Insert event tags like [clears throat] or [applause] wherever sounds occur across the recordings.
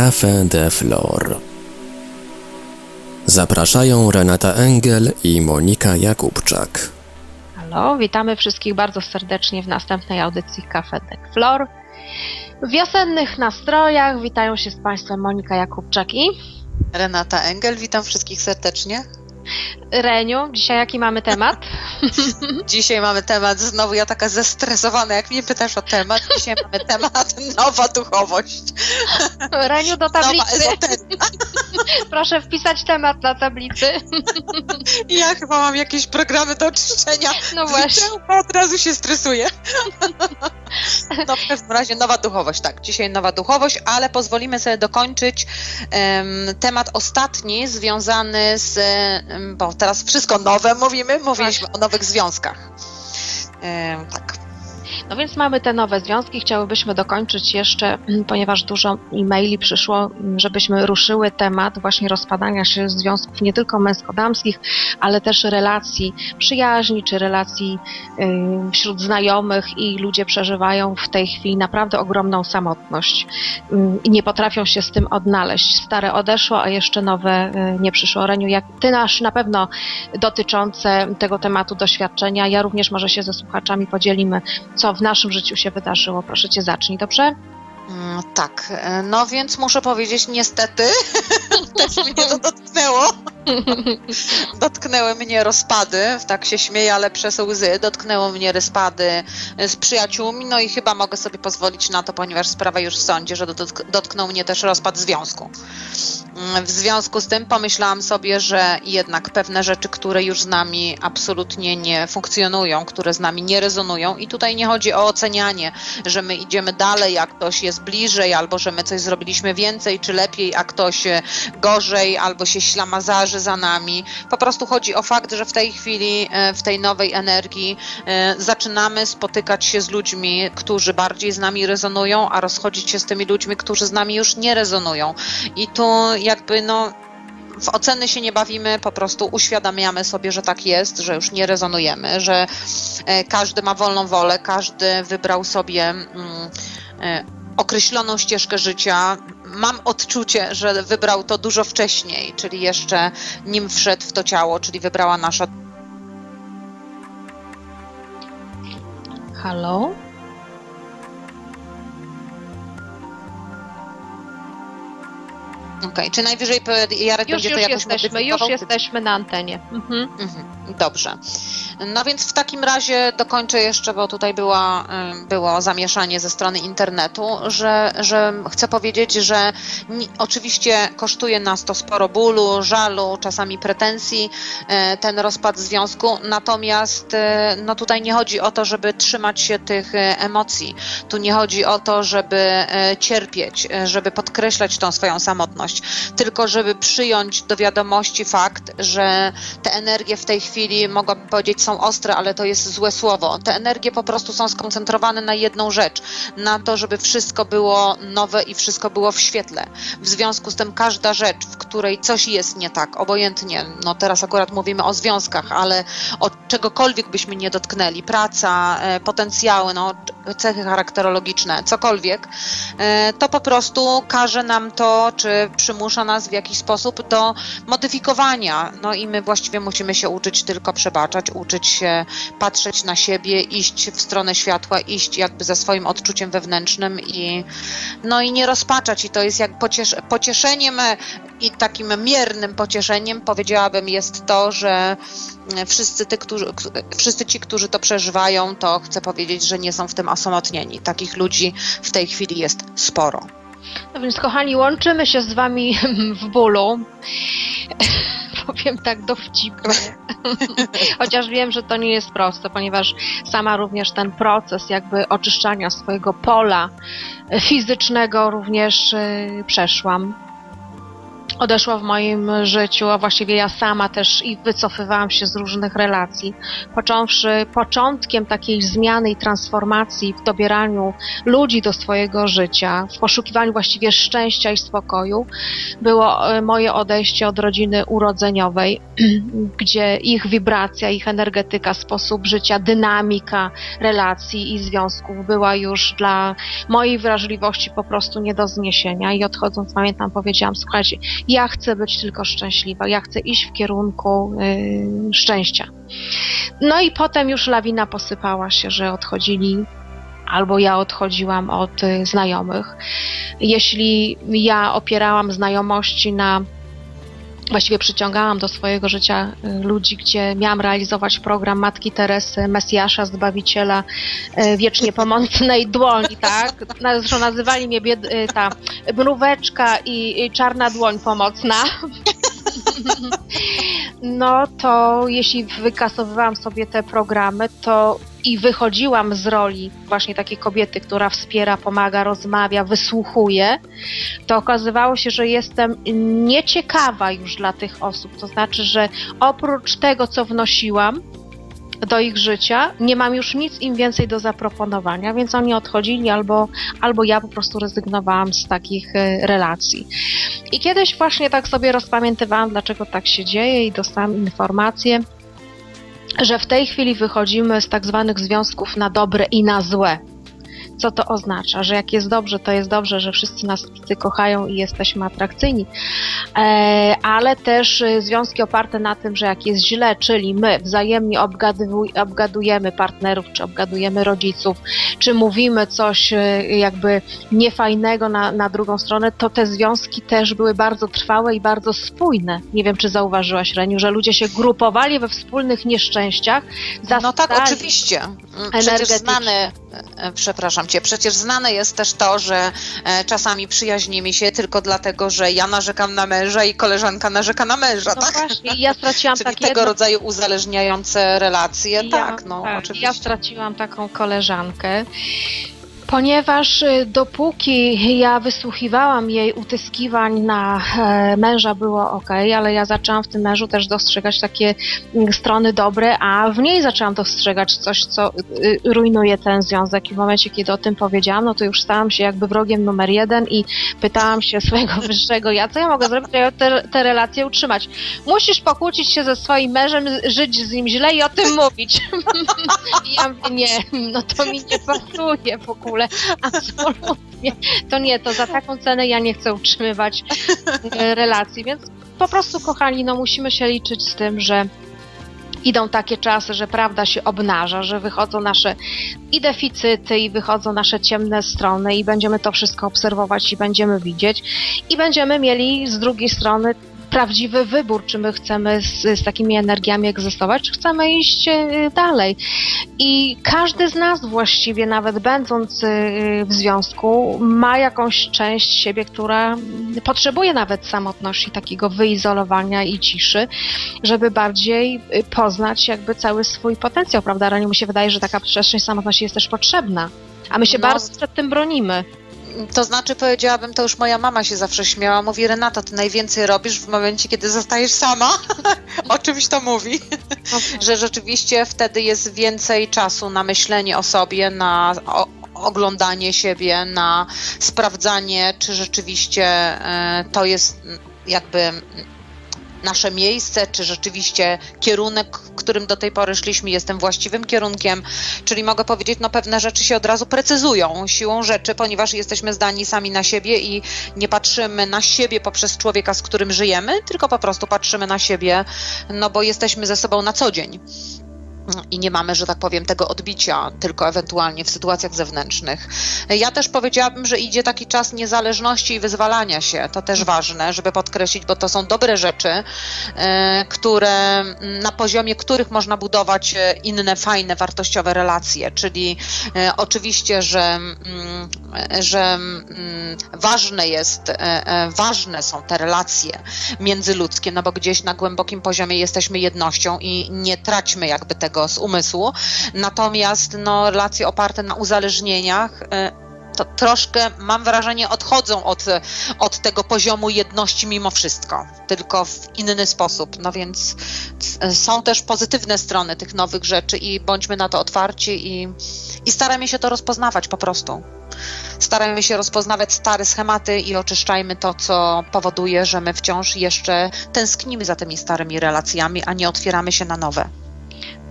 Café de Flor. Zapraszają Renata Engel i Monika Jakubczak. Halo, witamy wszystkich bardzo serdecznie w następnej audycji Cafe de Flor. W wiosennych nastrojach witają się z Państwem Monika Jakubczak i Renata Engel, witam wszystkich serdecznie. Reniu. Dzisiaj jaki mamy temat? [laughs] Dzisiaj mamy temat, znowu ja taka zestresowana, jak mnie pytasz o temat, dzisiaj mamy temat nowa duchowość. Reniu do tablicy. Proszę wpisać temat na tablicy. Ja chyba mam jakieś programy do oczyszczenia. No właśnie. Od razu się stresuję. No w każdym razie nowa duchowość, tak, dzisiaj nowa duchowość, ale pozwolimy sobie dokończyć em, temat ostatni związany z, em, bo teraz wszystko nowe mówimy, mówiliśmy o nowych związkach. Tak. No więc mamy te nowe związki. Chciałybyśmy dokończyć jeszcze, mm, ponieważ dużo e-maili przyszło, mm, żebyśmy ruszyły temat właśnie rozpadania się związków nie tylko męsko-damskich, ale też relacji przyjaźni czy relacji y, wśród znajomych i ludzie przeżywają w tej chwili naprawdę ogromną samotność Ym, i nie potrafią się z tym odnaleźć. Stare odeszło, a jeszcze nowe y, nie przyszło. Reniu, jak ty nasz na pewno dotyczące tego tematu doświadczenia, ja również może się ze słuchaczami podzielimy co w naszym życiu się wydarzyło. Proszę cię, zacznij, dobrze? Mm, Tak, e, no więc muszę powiedzieć, niestety, [laughs] też mnie to dotknęło. [laughs] Dotknęły mnie rozpady, tak się śmieję, ale przez łzy. Dotknęło mnie rozpady z przyjaciółmi, no i chyba mogę sobie pozwolić na to, ponieważ sprawa już w sądzie, że dotk- dotknął mnie też rozpad związku. Mm, W związku z tym pomyślałam sobie, że jednak pewne rzeczy, które już z nami absolutnie nie funkcjonują, które z nami nie rezonują, i tutaj nie chodzi o ocenianie, że my idziemy dalej, a ktoś jest bliżej, albo że my coś zrobiliśmy więcej czy lepiej, a ktoś e, gorzej, albo się ślamazarzy za nami. Po prostu chodzi o fakt, że w tej chwili, e, w tej nowej energii e, zaczynamy spotykać się z ludźmi, którzy bardziej z nami rezonują, a rozchodzić się z tymi ludźmi, którzy z nami już nie rezonują. I tu jakby no w oceny się nie bawimy, po prostu uświadamiamy sobie, że tak jest, że już nie rezonujemy, że e, każdy ma wolną wolę, każdy wybrał sobie mm, e, określoną ścieżkę życia. Mam odczucie, że wybrał to dużo wcześniej, czyli jeszcze nim wszedł w to ciało, czyli wybrała nasza Halo? Okej, czy najwyżej Jarek Już, będzie już to jakoś jesteśmy, już jesteśmy na antenie. Mhm. Mhm, Dobrze. No więc w takim razie dokończę jeszcze, bo tutaj była, ym, było zamieszanie ze strony internetu, że, że chcę powiedzieć, że oczywiście kosztuje nas to sporo bólu, żalu, czasami pretensji, e, ten rozpad związku, natomiast e, no tutaj nie chodzi o to, żeby trzymać się tych emocji. Tu nie chodzi o to, żeby cierpieć, żeby podkreślać tą swoją samotność, tylko żeby przyjąć do wiadomości fakt, że te energie w tej chwili, mogłabym powiedzieć, są ostre, ale to jest złe słowo. Te energie po prostu są skoncentrowane na jedną rzecz, na to, żeby wszystko było nowe i wszystko było w świetle. W związku z tym każda rzecz, w której coś jest nie tak, obojętnie, no teraz akurat mówimy o związkach, ale od czegokolwiek byśmy nie dotknęli, praca, e, potencjały, no, cechy charakterologiczne, cokolwiek, e, to po prostu każe nam to, czy przymusza nas w jakiś sposób do modyfikowania. No i my właściwie musimy się uczyć tylko przebaczać, uczyć się patrzeć na siebie, iść w stronę światła, iść jakby ze swoim odczuciem wewnętrznym i no i nie rozpaczać. I to jest jak pociesz pocieszeniem e, i takim miernym pocieszeniem powiedziałabym jest to, że wszyscy, ty, którzy, wszyscy ci, którzy to przeżywają, to chcę powiedzieć, że nie są w tym osamotnieni. Takich ludzi w tej chwili jest sporo. No więc, kochani, łączymy się z Wami [laughs] w bólu. [laughs] Powiem tak dowcipnie. [laughs] Chociaż wiem, że to nie jest proste, ponieważ sama również ten proces jakby oczyszczania swojego pola fizycznego również y, przeszłam. Odeszła w moim życiu, a właściwie ja sama też i wycofywałam się z różnych relacji. Począwszy początkiem takiej zmiany i transformacji w dobieraniu ludzi do swojego życia, w poszukiwaniu właściwie szczęścia i spokoju, było e, moje odejście od rodziny urodzeniowej, [clears throat] gdzie ich wibracja, ich energetyka, sposób życia, dynamika relacji i związków była już dla mojej wrażliwości po prostu nie do zniesienia i odchodząc pamiętam powiedziałam, słuchajcie, ja chcę być tylko szczęśliwa, ja chcę iść w kierunku y, szczęścia. No i potem już lawina posypała się, że odchodzili albo ja odchodziłam od y, znajomych. Jeśli ja opierałam znajomości na właściwie przyciągałam do swojego życia y, ludzi, gdzie miałam realizować program Matki Teresy, Mesjasza, Zbawiciela, y, wiecznie pomocnej dłoni, [laughs] tak? Zresztą nazywali mnie bied, y, ta mróweczka i, i czarna dłoń pomocna. [laughs] No to jeśli wykasowywałam sobie te programy, to i wychodziłam z roli właśnie takiej kobiety, która wspiera, pomaga, rozmawia, wysłuchuje, to okazywało się, że jestem nieciekawa już dla tych osób. To znaczy, że oprócz tego, co wnosiłam, do ich życia, nie mam już nic im więcej do zaproponowania, więc oni odchodzili albo, albo ja po prostu rezygnowałam z takich e, relacji. I kiedyś właśnie tak sobie rozpamiętywałam, dlaczego tak się dzieje i dostałam informację, że w tej chwili wychodzimy z tak zwanych związków na dobre i na złe. Co to oznacza? Że jak jest dobrze, to jest dobrze, że wszyscy nas wszyscy kochają i jesteśmy atrakcyjni, e, ale też e, związki oparte na tym, że jak jest źle, czyli my wzajemnie obgadujemy partnerów, czy obgadujemy rodziców, czy mówimy coś e, jakby niefajnego na, na drugą stronę, to te związki też były bardzo trwałe i bardzo spójne. Nie wiem, czy zauważyłaś, Reniu, że ludzie się grupowali we wspólnych nieszczęściach. No tak, oczywiście. Przecież znane, przepraszam, Przecież znane jest też to, że e, czasami przyjaźnimy się tylko dlatego, że ja narzekam na męża i koleżanka narzeka na męża, no tak? Właśnie, ja straciłam [laughs] Czyli takie tego jedno... rodzaju uzależniające relacje, ja, tak, no tak, oczywiście. Ja straciłam taką koleżankę ponieważ y, dopóki ja wysłuchiwałam jej utyskiwań na e, męża było ok, ale ja zaczęłam w tym mężu też dostrzegać takie mm, strony dobre, a w niej zaczęłam dostrzegać coś, co y, rujnuje ten związek i w momencie, kiedy o tym powiedziałam, no to już stałam się jakby wrogiem numer jeden i pytałam się [laughs] swojego wyższego ja, co ja mogę zrobić, żeby te, te relacje utrzymać. Musisz pokłócić się ze swoim mężem, żyć z nim źle i o tym mówić. [laughs] I ja mówię, nie, no to mi nie pasuje w ogóle ogóle absolutnie. To nie, to za taką cenę ja nie chcę utrzymywać e, relacji, więc po prostu, kochani, no musimy się liczyć z tym, że idą takie czasy, że prawda się obnaża, że wychodzą nasze i deficyty, i wychodzą nasze ciemne strony, i będziemy to wszystko obserwować i będziemy widzieć, i będziemy mieli z drugiej strony prawdziwy wybór, czy my chcemy z, z takimi energiami egzystować, czy chcemy iść e, dalej. I każdy z nas właściwie, nawet będąc e, w związku, ma jakąś część siebie, która potrzebuje nawet samotności, takiego wyizolowania i ciszy, żeby bardziej e, poznać jakby cały swój potencjał, prawda? Raniu mi się wydaje, że taka przestrzeń samotności jest też potrzebna. A my się no. bardzo przed tym bronimy. To znaczy, powiedziałabym, to już moja mama się zawsze śmiała. Mówi, Renata, ty najwięcej robisz w momencie, kiedy zostajesz sama. [laughs] o czymś to mówi. że rzeczywiście wtedy jest więcej czasu na myślenie o sobie, na o, oglądanie siebie, na sprawdzanie, czy rzeczywiście e, to jest jakby nasze miejsce, czy rzeczywiście kierunek, którym do tej pory szliśmy, jest tym właściwym kierunkiem. Czyli mogę powiedzieć, no pewne rzeczy się od razu precyzują siłą rzeczy, ponieważ jesteśmy zdani sami na siebie i nie patrzymy na siebie poprzez człowieka, z którym żyjemy, tylko po prostu patrzymy na siebie, no bo jesteśmy ze sobą na co dzień i nie mamy, że tak powiem, tego odbicia, tylko ewentualnie w sytuacjach zewnętrznych. Ja też powiedziałabym, że idzie taki czas niezależności i wyzwalania się. To też ważne, żeby podkreślić, bo to są dobre rzeczy, e, które na poziomie których można budować e, inne fajne, wartościowe relacje. Czyli e, oczywiście, że, mm, że mm, ważne jest, ważne są te relacje międzyludzkie, no bo gdzieś na głębokim poziomie jesteśmy jednością i nie traćmy jakby tego z umysłu. Natomiast no, relacje oparte na uzależnieniach, e, to troszkę, mam wrażenie, odchodzą od, od tego poziomu jedności mimo wszystko, tylko w inny sposób. No więc są też pozytywne strony tych nowych rzeczy i bądźmy na to otwarci i, i starajmy się to rozpoznawać po prostu. Starajmy się rozpoznawać stare schematy i oczyszczajmy to, co powoduje, że my wciąż jeszcze tęsknimy za tymi starymi relacjami, a nie otwieramy się na nowe.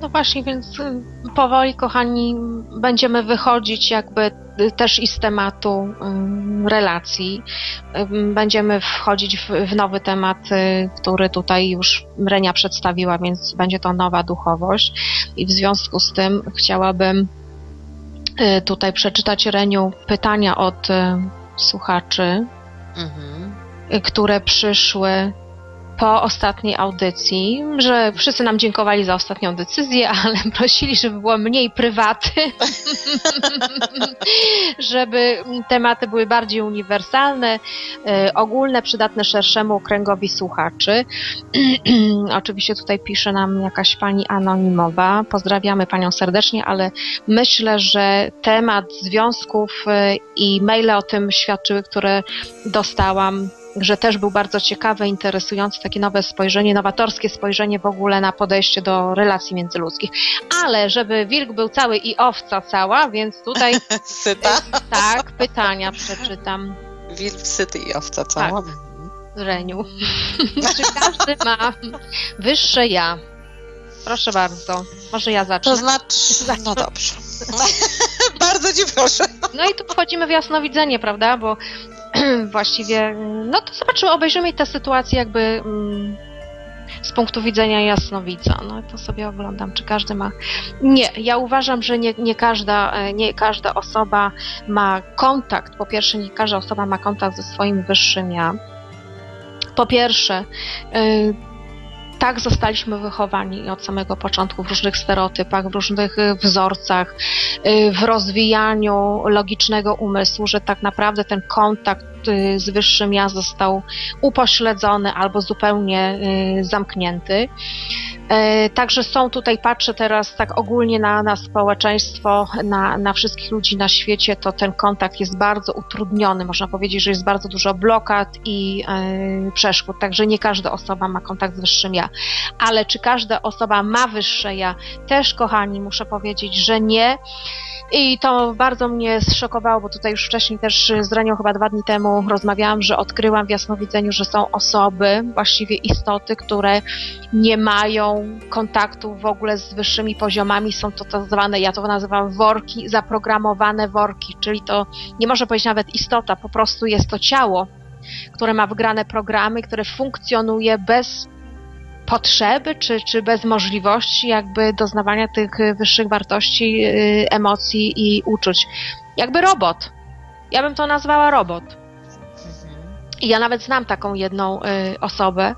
No właśnie, więc y, powoli, kochani, będziemy wychodzić jakby y, też i z tematu y, relacji. Będziemy wchodzić w, w nowy temat, który tutaj już Renia przedstawiła, więc będzie to nowa duchowość. I w związku z tym chciałabym tutaj przeczytać Reniu pytania od słuchaczy, mhm. które przyszły po ostatniej audycji, że wszyscy nam dziękowali za ostatnią decyzję, [laughs] ale prosili, żeby było mniej prywaty, [laughs] żeby tematy były bardziej uniwersalne, e, ogólne, przydatne szerszemu kręgowi słuchaczy. [clears throat] Oczywiście tutaj pisze nam jakaś pani anonimowa. Pozdrawiamy panią serdecznie, ale myślę, że temat związków e, i maile o tym świadczyły, które dostałam że też był bardzo ciekawy, interesujący, takie nowe spojrzenie, nowatorskie spojrzenie w ogóle na podejście do relacji międzyludzkich. Ale żeby wilk był cały i owca cała, więc tutaj... [laughs] Syta? Tak, pytania przeczytam. Wilk syty i owca cała. Tak. Reniu. [laughs] Czy każdy ma wyższe ja? Proszę bardzo. Może ja zacznę. To znaczy... No dobrze. [laughs] bardzo ci proszę. No i tu wchodzimy w jasnowidzenie, prawda? Bo [clears throat] właściwie, no to zobaczymy, obejrzymy tę sytuację jakby mm, z punktu widzenia jasnowidza. No to sobie oglądam, czy każdy ma. Nie, ja uważam, że nie, nie, każda, e, nie każda osoba ma kontakt. Po pierwsze, nie każda osoba ma kontakt ze swoim wyższym ja. Po pierwsze, y, tak zostaliśmy wychowani od samego początku w różnych stereotypach, w różnych y, wzorcach, y, w rozwijaniu logicznego umysłu, że tak naprawdę ten kontakt z wyższym ja został upośledzony albo zupełnie zamknięty. E, także są tutaj, patrzę teraz tak ogólnie na, na społeczeństwo, na, na wszystkich ludzi na świecie, to ten kontakt jest bardzo utrudniony. Można powiedzieć, że jest bardzo dużo blokad i yy, przeszkód, także nie każda osoba ma kontakt z wyższym ja. Ale czy każda osoba ma wyższe ja? Też, kochani, muszę powiedzieć, że nie. I to bardzo mnie zszokowało, bo tutaj już wcześniej też z chyba dwa dni temu rozmawiałam, że odkryłam w jasnowidzeniu, że są osoby, właściwie istoty, które nie mają kontaktu w ogóle z wyższymi poziomami, są to tak zwane, ja to nazywam worki, zaprogramowane worki, czyli to nie może powiedzieć nawet istota, po prostu jest to ciało, które ma wgrane programy, które funkcjonuje bez potrzeby, czy, czy bez możliwości jakby doznawania tych wyższych wartości, y, emocji i uczuć. Jakby robot. Ja bym to nazwała robot. I ja nawet znam taką jedną y, osobę.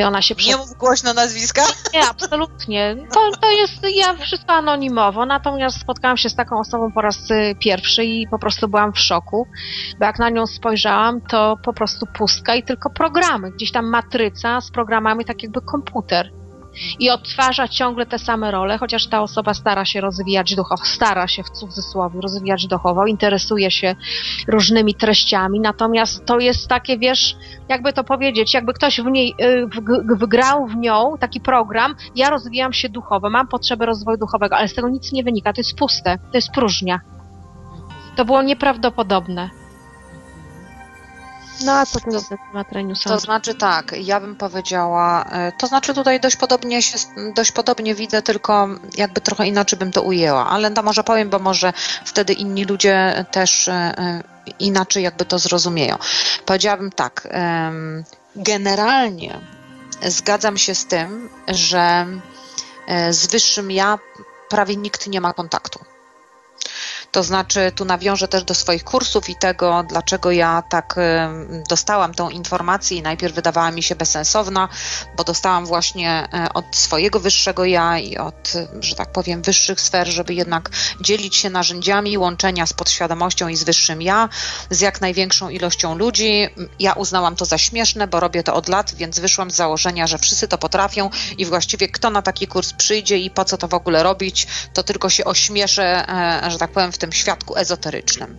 Y, ona się Nie mów głośno nazwiska? Nie, absolutnie. To, to jest ja wszystko anonimowo, natomiast spotkałam się z taką osobą po raz y, pierwszy i po prostu byłam w szoku, bo jak na nią spojrzałam, to po prostu pustka i tylko programy. Gdzieś tam matryca z programami, tak jakby komputer i odtwarza ciągle te same role, chociaż ta osoba stara się rozwijać duchowo, stara się w cudzysłowie rozwijać duchowo, interesuje się różnymi treściami, natomiast to jest takie, wiesz, jakby to powiedzieć, jakby ktoś w niej y, wgrał w nią taki program, ja rozwijam się duchowo, mam potrzebę rozwoju duchowego, ale z tego nic nie wynika, to jest puste, to jest próżnia. To było nieprawdopodobne. No a co ty na temat Reniu To znaczy tak, ja bym powiedziała, e, to znaczy tutaj dość podobnie się, dość podobnie widzę, tylko jakby trochę inaczej bym to ujęła, ale to może powiem, bo może wtedy inni ludzie też e, e, inaczej jakby to zrozumieją. Powiedziałabym tak, generalnie zgadzam się z tym, że z wyższym ja prawie nikt nie ma kontaktu. To znaczy, tu nawiążę też do swoich kursów i tego, dlaczego ja tak dostałam tą informację i najpierw wydawała mi się bezsensowna, bo dostałam właśnie e, od swojego wyższego ja i od, że tak powiem, wyższych sfer, żeby jednak dzielić się narzędziami łączenia z podświadomością i z wyższym ja, z jak największą ilością ludzi. Ja uznałam to za śmieszne, bo robię to od lat, więc wyszłam z założenia, że wszyscy to potrafią i właściwie kto na taki kurs przyjdzie i po co to w ogóle robić, to tylko się ośmieszę, e, że tak powiem, w tym świadku ezoterycznym.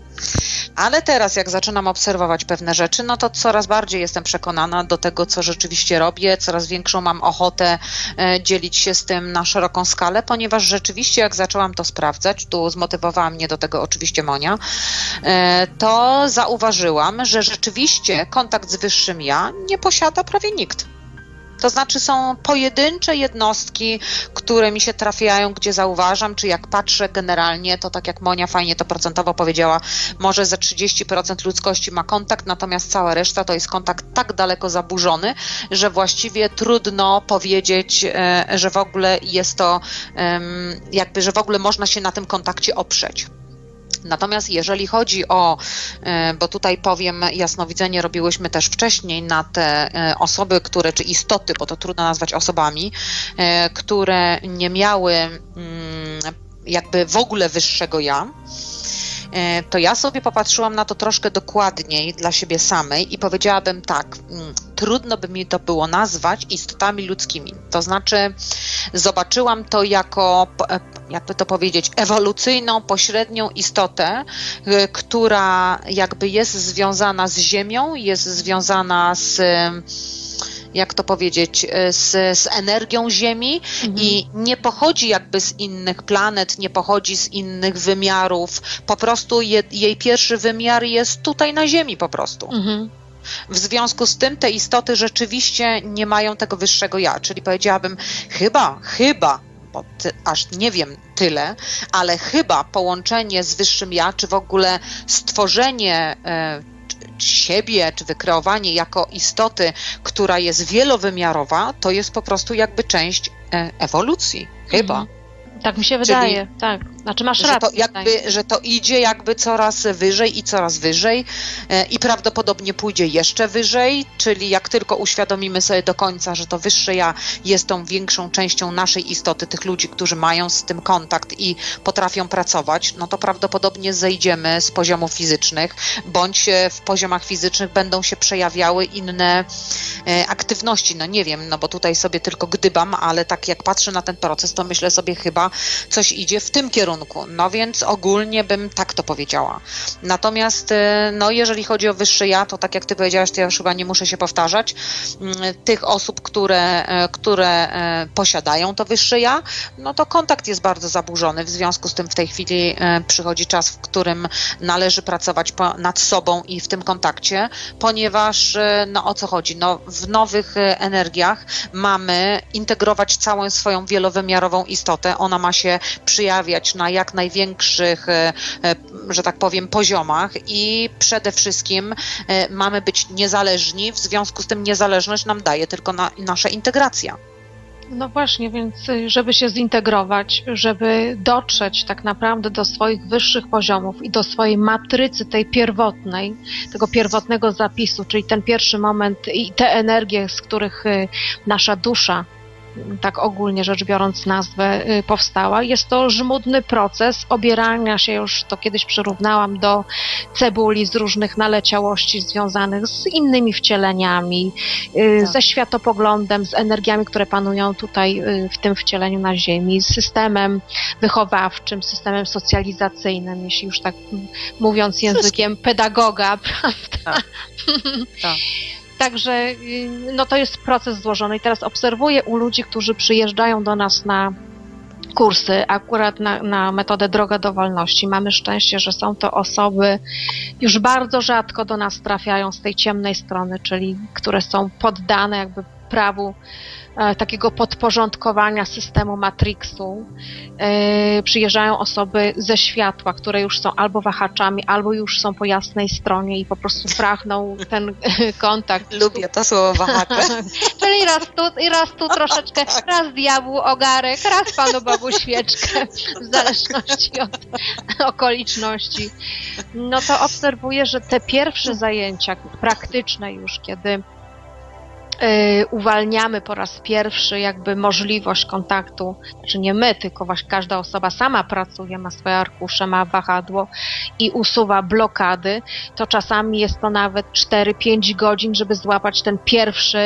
Ale teraz, jak zaczynam obserwować pewne rzeczy, no to coraz bardziej jestem przekonana do tego, co rzeczywiście robię, coraz większą mam ochotę e, dzielić się z tym na szeroką skalę, ponieważ rzeczywiście, jak zaczęłam to sprawdzać, tu zmotywowała mnie do tego oczywiście Monia, e, to zauważyłam, że rzeczywiście kontakt z wyższym ja nie posiada prawie nikt. To znaczy są pojedyncze jednostki, które mi się trafiają, gdzie zauważam, czy jak patrzę generalnie, to tak jak Monia fajnie to procentowo powiedziała, może ze 30% ludzkości ma kontakt, natomiast cała reszta to jest kontakt tak daleko zaburzony, że właściwie trudno powiedzieć, e, że w ogóle jest to jakby, że w ogóle można się na tym kontakcie oprzeć. Natomiast jeżeli chodzi o, e, bo tutaj powiem, jasnowidzenie robiłyśmy też wcześniej na te e, osoby, które, czy istoty, bo to trudno nazwać osobami, e, które nie miały mm, jakby w ogóle wyższego ja, to ja sobie popatrzyłam na to troszkę dokładniej dla siebie samej i powiedziałabym tak, mm, trudno by mi to było nazwać istotami ludzkimi. To znaczy, zobaczyłam to jako jakby to powiedzieć, ewolucyjną, pośrednią istotę, y, która jakby jest związana z Ziemią, jest związana z jak to powiedzieć, y, z, z energią Ziemi mhm. i nie pochodzi jakby z innych planet, nie pochodzi z innych wymiarów. Po prostu je, jej pierwszy wymiar jest tutaj na Ziemi po prostu. Mhm. W związku z tym te istoty rzeczywiście nie mają tego wyższego ja, czyli powiedziałabym, chyba, chyba bo ty, aż nie wiem tyle, ale chyba połączenie z wyższym ja, czy w ogóle stworzenie e, siebie, czy wykreowanie jako istoty, która jest wielowymiarowa, to jest po prostu jakby część e, ewolucji. Chyba. Mhm. Tak mi się wydaje, Czyli, tak. Znaczy masz rację. Że to, jakby, że to idzie jakby coraz wyżej i coraz wyżej e, i prawdopodobnie pójdzie jeszcze wyżej, czyli jak tylko uświadomimy sobie do końca, że to wyższe ja jest tą większą częścią naszej istoty, tych ludzi, którzy mają z tym kontakt i potrafią pracować, no to prawdopodobnie zejdziemy z poziomów fizycznych, bądź e, w poziomach fizycznych będą się przejawiały inne e, aktywności. No nie wiem, no bo tutaj sobie tylko gdybam, ale tak jak patrzę na ten proces, to myślę sobie chyba coś idzie w tym kierunku kierunku. No więc ogólnie bym tak to powiedziała. Natomiast, y, no jeżeli chodzi o wyższe ja, to tak jak ty powiedziałaś, to ja już chyba nie muszę się powtarzać. Mm, tych osób, które, e, które e, posiadają to wyższe ja, no to kontakt jest bardzo zaburzony. W związku z tym w tej chwili e, przychodzi czas, w którym należy pracować nad sobą i w tym kontakcie, ponieważ no o co chodzi? No, w nowych energiach mamy integrować całą swoją wielowymiarową istotę. Ona ma się przyjawiać na na jak największych, e, e, że tak powiem, poziomach i przede wszystkim e, mamy być niezależni, w związku z tym niezależność nam daje tylko na, nasza integracja. No właśnie, więc żeby się zintegrować, żeby dotrzeć tak naprawdę do swoich wyższych poziomów i do swojej matrycy tej pierwotnej, tego pierwotnego zapisu, czyli ten pierwszy moment i te energie, z których nasza dusza tak ogólnie rzecz biorąc nazwę y, powstała. Jest to żmudny proces obierania się, już to kiedyś przyrównałam do cebuli z różnych naleciałości związanych z innymi wcieleniami, y, tak. ze światopoglądem, z energiami, które panują tutaj y, w tym wcieleniu na Ziemi, z systemem wychowawczym, systemem socjalizacyjnym, jeśli już tak mówiąc językiem pedagoga, [laughs] prawda? Tak. tak. [laughs] Także y, no to jest proces złożony i teraz obserwuję u ludzi, którzy przyjeżdżają do nas na kursy, akurat na, na metodę Droga do Wolności. Mamy szczęście, że są to osoby już bardzo rzadko do nas trafiają z tej ciemnej strony, czyli które są poddane jakby prawu takiego podporządkowania systemu Matrixu e, przyjeżdżają osoby ze światła, które już są albo wahaczami, albo już są po jasnej stronie i po prostu pragną ten [laughs] kontakt. Lubię to słowo wahacze. [laughs] Czyli raz tu i raz tu troszeczkę, [laughs] tak. raz diabłu ogarek, raz Panu Bogu świeczkę, w zależności od okoliczności. No to obserwuję, że te pierwsze zajęcia praktyczne już, kiedy uwalniamy po raz pierwszy jakby możliwość kontaktu, znaczy nie my, tylko właśnie każda osoba sama pracuje, ma swoje arkusze, ma wahadło i usuwa blokady, to czasami jest to nawet 4-5 godzin, żeby złapać ten pierwszy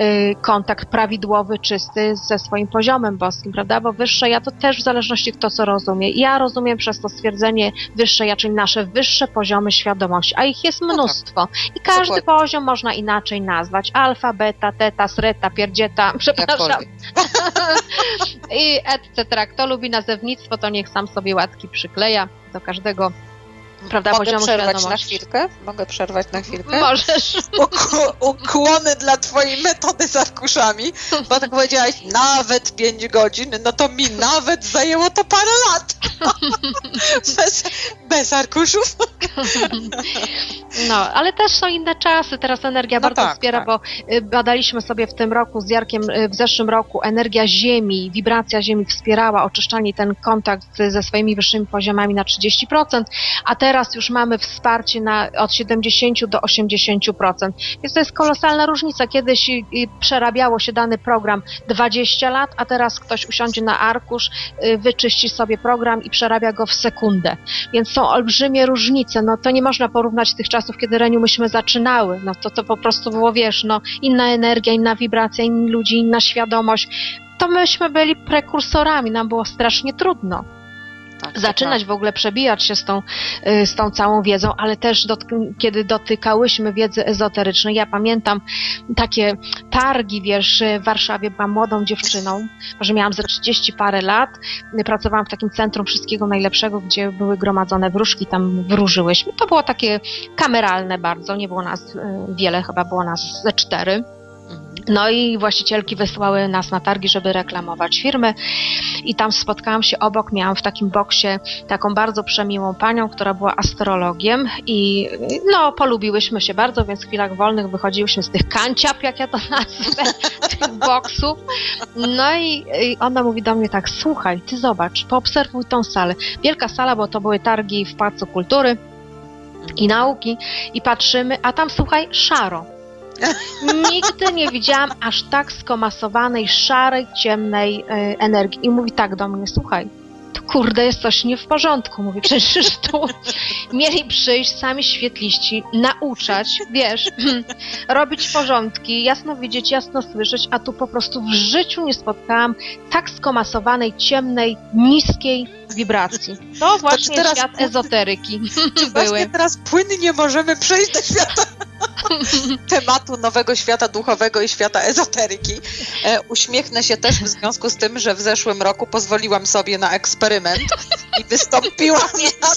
y, kontakt prawidłowy, czysty ze swoim poziomem boskim, prawda? Bo wyższe ja to też w zależności kto co rozumie. Ja rozumiem przez to stwierdzenie wyższe ja, czyli nasze wyższe poziomy świadomości, a ich jest No tak. mnóstwo. I każdy Dokładnie. poziom można inaczej nazwać. Alfa, beta, teta, sreta, pierdzieta, [laughs] przepraszam, [laughs] i etc. Kto lubi nazewnictwo, to niech sam sobie łatki przykleja do każdego, prawda, Mogę poziomu przerwać na chwilkę? Mogę przerwać na chwilkę? Możesz. Uk- ukłony dla twojej metody z arkuszami, bo tak powiedziałaś nawet 5 godzin, no to mi nawet zajęło to parę lat. [laughs] bez, bez arkuszów. No, ale też są inne czasy. Teraz energia No bardzo tak, wspiera, tak. bo y, badaliśmy sobie w tym roku z Jarkiem, y, w zeszłym roku energia Ziemi, wibracja Ziemi wspierała oczyszczanie ten kontakt ze swoimi wyższymi poziomami na 30%, a teraz już mamy wsparcie na od 70 do 80%. Więc to jest kolosalna różnica. Kiedyś przerabiało się dany program 20 lat, a teraz ktoś usiądzie na arkusz, y, wyczyści sobie program i przerabia go w sekundę. Więc są olbrzymie różnice. No to nie można porównać tych czasów, kiedy Reniu myśmy zaczynały. No to to po prostu było, wiesz, no inna energia, inna wibracja, inni ludzie, inna świadomość. To myśmy byli prekursorami, nam było strasznie trudno Tak, to zaczynać w ogóle przebijać się z tą, y, z tą całą wiedzą, ale też dotk- kiedy dotykałyśmy wiedzy ezoterycznej. Ja pamiętam takie targi, wiesz, w Warszawie byłam młodą dziewczyną, może miałam ze 30 parę lat, pracowałam w takim centrum wszystkiego najlepszego, gdzie były gromadzone wróżki, tam wróżyłyśmy. To było takie kameralne bardzo, nie było nas y, wiele, chyba było nas ze cztery. Mhm. No i właścicielki wysłały nas na targi, żeby reklamować firmy i tam spotkałam się obok, miałam w takim boksie taką bardzo przemiłą panią, która była astrologiem i no polubiłyśmy się bardzo, więc w chwilach wolnych wychodziłyśmy z tych kanciap, jak ja to nazwę, [laughs] tych boksów. No i, i ona mówi do mnie tak, słuchaj, ty zobacz, poobserwuj tą salę. Wielka sala, bo to były targi w Pałacu Kultury i Nauki i patrzymy, a tam słuchaj, szaro. Nigdy nie widziałam aż tak skomasowanej, szarej, ciemnej y, energii. I mówi tak do mnie, słuchaj, to kurde jest coś nie w porządku. Mówi, przecież tu mieli przyjść sami świetliści, nauczać, wiesz, [clears throat] robić porządki, jasno widzieć, jasno słyszeć, a tu po prostu w życiu nie spotkałam tak skomasowanej, ciemnej, niskiej wibracji. To właśnie teraz- świat ezoteryki były. właśnie teraz płynnie możemy przejść do świata [laughs] tematu nowego świata duchowego i świata ezoteryki. E, uśmiechnę się też w związku z tym, że w zeszłym roku pozwoliłam sobie na eksperyment i wystąpiłam na,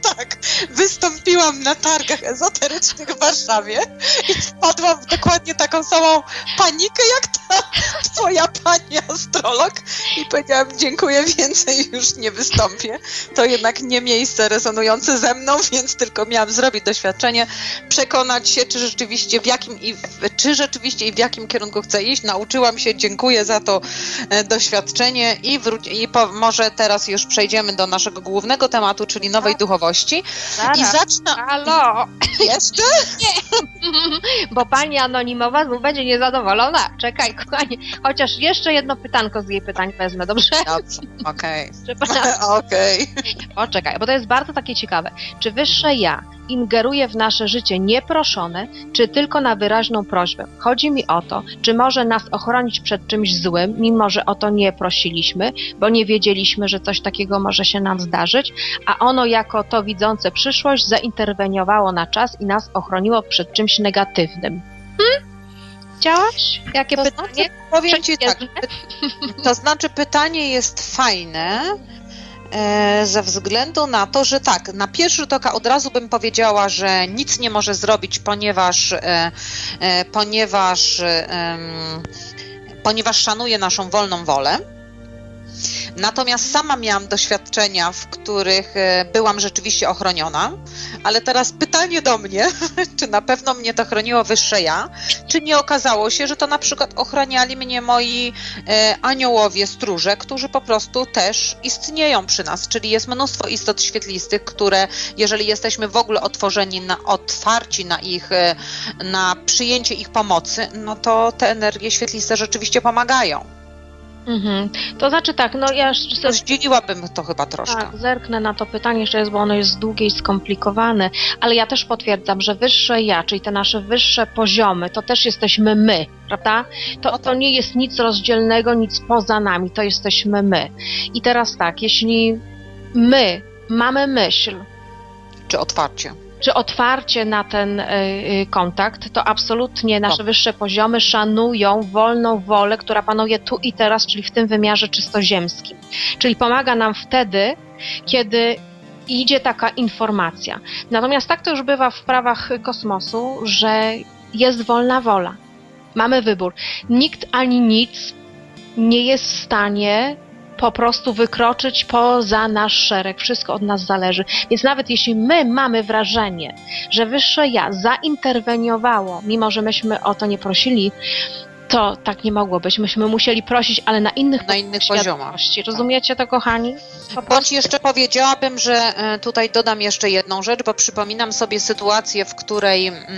[laughs] tak, wystąpiłam na targach ezoterycznych w Warszawie i wpadłam w dokładnie taką samą panikę jak ta [laughs] twoja pani astrolog i powiedziałam dziękuję, więcej już nie wystąpię. To jednak nie miejsce rezonujące ze mną, [laughs] więc tylko miałam zrobić doświadczenie, przekonać się, czy rzeczywiście w jakim i w, czy rzeczywiście i w jakim kierunku chcę iść. Nauczyłam się, dziękuję za to e, doświadczenie i, i po, może teraz już przejdziemy do naszego głównego tematu, czyli nowej duchowości. I Zaraz. zacznę Halo! jeszcze. [laughs] [laughs] Bo pani anonimowa znów będzie niezadowolona. Czekaj, kochanie. Chociaż jeszcze jedno pytanko z jej pytań wezmę, dobrze? Dobrze, okej. [laughs] Przepraszam. Okej. Poczekaj, bo to jest bardzo takie ciekawe. Czy wyższe ja ingeruje w nasze życie nieproszone, czy tylko na wyraźną prośbę? Chodzi mi o to, czy może nas ochronić przed czymś złym, mimo że o to nie prosiliśmy, bo nie wiedzieliśmy, że coś takiego może się nam zdarzyć, a ono jako to widzące przyszłość zainterweniowało na czas i nas ochroniło przed czymś negatywnym. Hmm? Chciałaś? Jakie To pytanie? znaczy, powiem ci tak, to znaczy pytanie jest fajne ze względu na to, że tak, na pierwszy rzut oka od razu bym powiedziała, że nic nie może zrobić, ponieważ, e, e, ponieważ, e, ponieważ szanuje naszą wolną wolę. Natomiast sama miałam doświadczenia, w których e, byłam rzeczywiście ochroniona, ale teraz pytanie do mnie, [laughs] czy na pewno mnie to chroniło wyższe ja, czy nie okazało się, że to na przykład ochraniali mnie moi e, aniołowie stróże, którzy po prostu też istnieją przy nas, czyli jest mnóstwo istot świetlistych, które jeżeli jesteśmy w ogóle otworzeni na otwarci na ich, e, na przyjęcie ich pomocy, no to te energie świetliste rzeczywiście pomagają. Mhm. To znaczy tak, no ja Rozdzieliłabym to chyba troszkę. Tak, zerknę na to pytanie jeszcze jest, bo ono jest długie i skomplikowane, ale ja też potwierdzam, że wyższe ja, czyli te nasze wyższe poziomy, to też jesteśmy my, prawda? To, to nie jest nic rozdzielnego, nic poza nami, to jesteśmy my. I teraz tak, jeśli my mamy myśl, czy otwarcie czy otwarcie na ten y, y, kontakt, to absolutnie nasze wyższe poziomy szanują wolną wolę, która panuje tu i teraz, czyli w tym wymiarze czysto ziemskim. Czyli pomaga nam wtedy, kiedy idzie taka informacja. Natomiast tak to już bywa w prawach kosmosu, że jest wolna wola. Mamy wybór. Nikt ani nic nie jest w stanie po prostu wykroczyć poza nasz szereg. Wszystko od nas zależy. Więc nawet jeśli my mamy wrażenie, że wyższe ja zainterweniowało, mimo że myśmy o to nie prosili, to tak nie mogło być. Myśmy musieli prosić, ale na innych, na innych poziomach. Rozumiecie to, kochani? Bądź jeszcze powiedziałabym, że e, tutaj dodam jeszcze jedną rzecz, bo przypominam sobie sytuację, w której mm,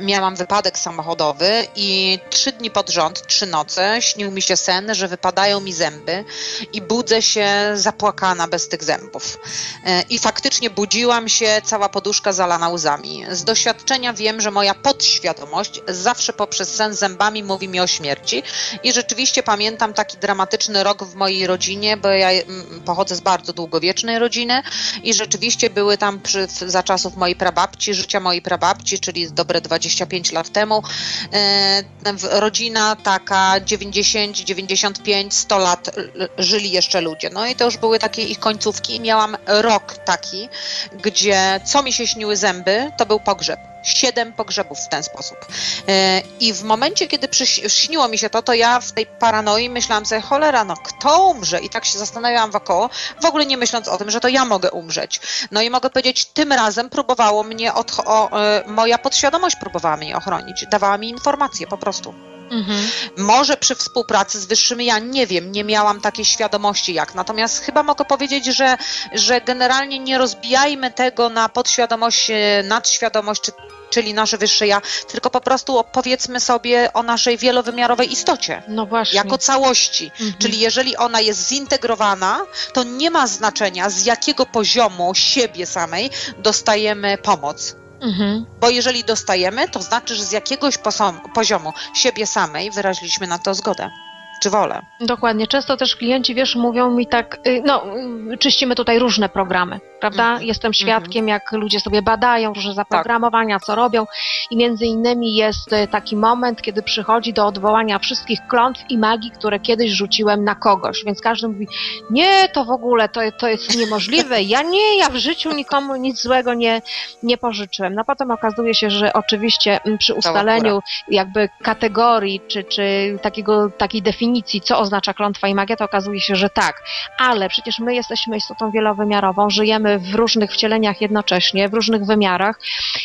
miałam wypadek samochodowy i trzy dni pod rząd, trzy noce, śnił mi się sen, że wypadają mi zęby i budzę się zapłakana bez tych zębów. E, I faktycznie budziłam się, cała poduszka zalana łzami. Z doświadczenia wiem, że moja podświadomość zawsze poprzez sen zębami mówi mi o śmierci i rzeczywiście pamiętam taki dramatyczny rok w mojej rodzinie, bo ja mm, pochodzę z bardzo długowiecznej rodziny i rzeczywiście były tam przy, za czasów mojej prababci, życia mojej prababci, czyli dobre 25 lat temu, e, rodzina taka 90, 95, 100 lat żyli jeszcze ludzie. No i to już były takie ich końcówki i miałam rok taki, gdzie co mi się śniły zęby, to był pogrzeb siedem pogrzebów w ten sposób. E, I w momencie, kiedy śniło mi się to, to ja w tej paranoi myślałam sobie, cholera, no kto umrze? I tak się zastanawiałam wokoło, w ogóle nie myśląc o tym, że to ja mogę umrzeć. No i mogę powiedzieć, tym razem próbowało mnie, o, e, moja podświadomość próbowała mnie ochronić, dawała mi informacje po prostu. Mhm. Może przy współpracy z wyższymi ja nie wiem, nie miałam takiej świadomości jak. Natomiast chyba mogę powiedzieć, że, że generalnie nie rozbijajmy tego na podświadomość, e, nadświadomość czy czyli nasze wyższe ja, tylko po prostu powiedzmy sobie o naszej wielowymiarowej istocie. No właśnie. Jako całości. Mhm. Czyli jeżeli ona jest zintegrowana, to nie ma znaczenia z jakiego poziomu siebie samej dostajemy pomoc. Mhm. Bo jeżeli dostajemy, to znaczy, że z jakiegoś poziomu siebie samej wyraziliśmy na to zgodę czy wolę. Dokładnie. Często też klienci, wiesz, mówią mi tak, y, no, y, czyścimy tutaj różne programy, prawda? Mm -hmm. Jestem świadkiem, mm -hmm. jak ludzie sobie badają różne zaprogramowania, tak. co robią i między innymi jest y, taki moment, kiedy przychodzi do odwołania wszystkich klątw i magii, które kiedyś rzuciłem na kogoś, więc każdy mówi, nie, to w ogóle, to, to jest niemożliwe, ja nie, ja w życiu nikomu nic złego nie, nie pożyczyłem. No potem okazuje się, że oczywiście mm, przy ustaleniu jakby kategorii, czy, czy takiego, takiej definicji definicji, co oznacza klątwa i magia, to okazuje się, że tak. Ale przecież my jesteśmy istotą wielowymiarową, żyjemy w różnych wcieleniach jednocześnie, w różnych wymiarach.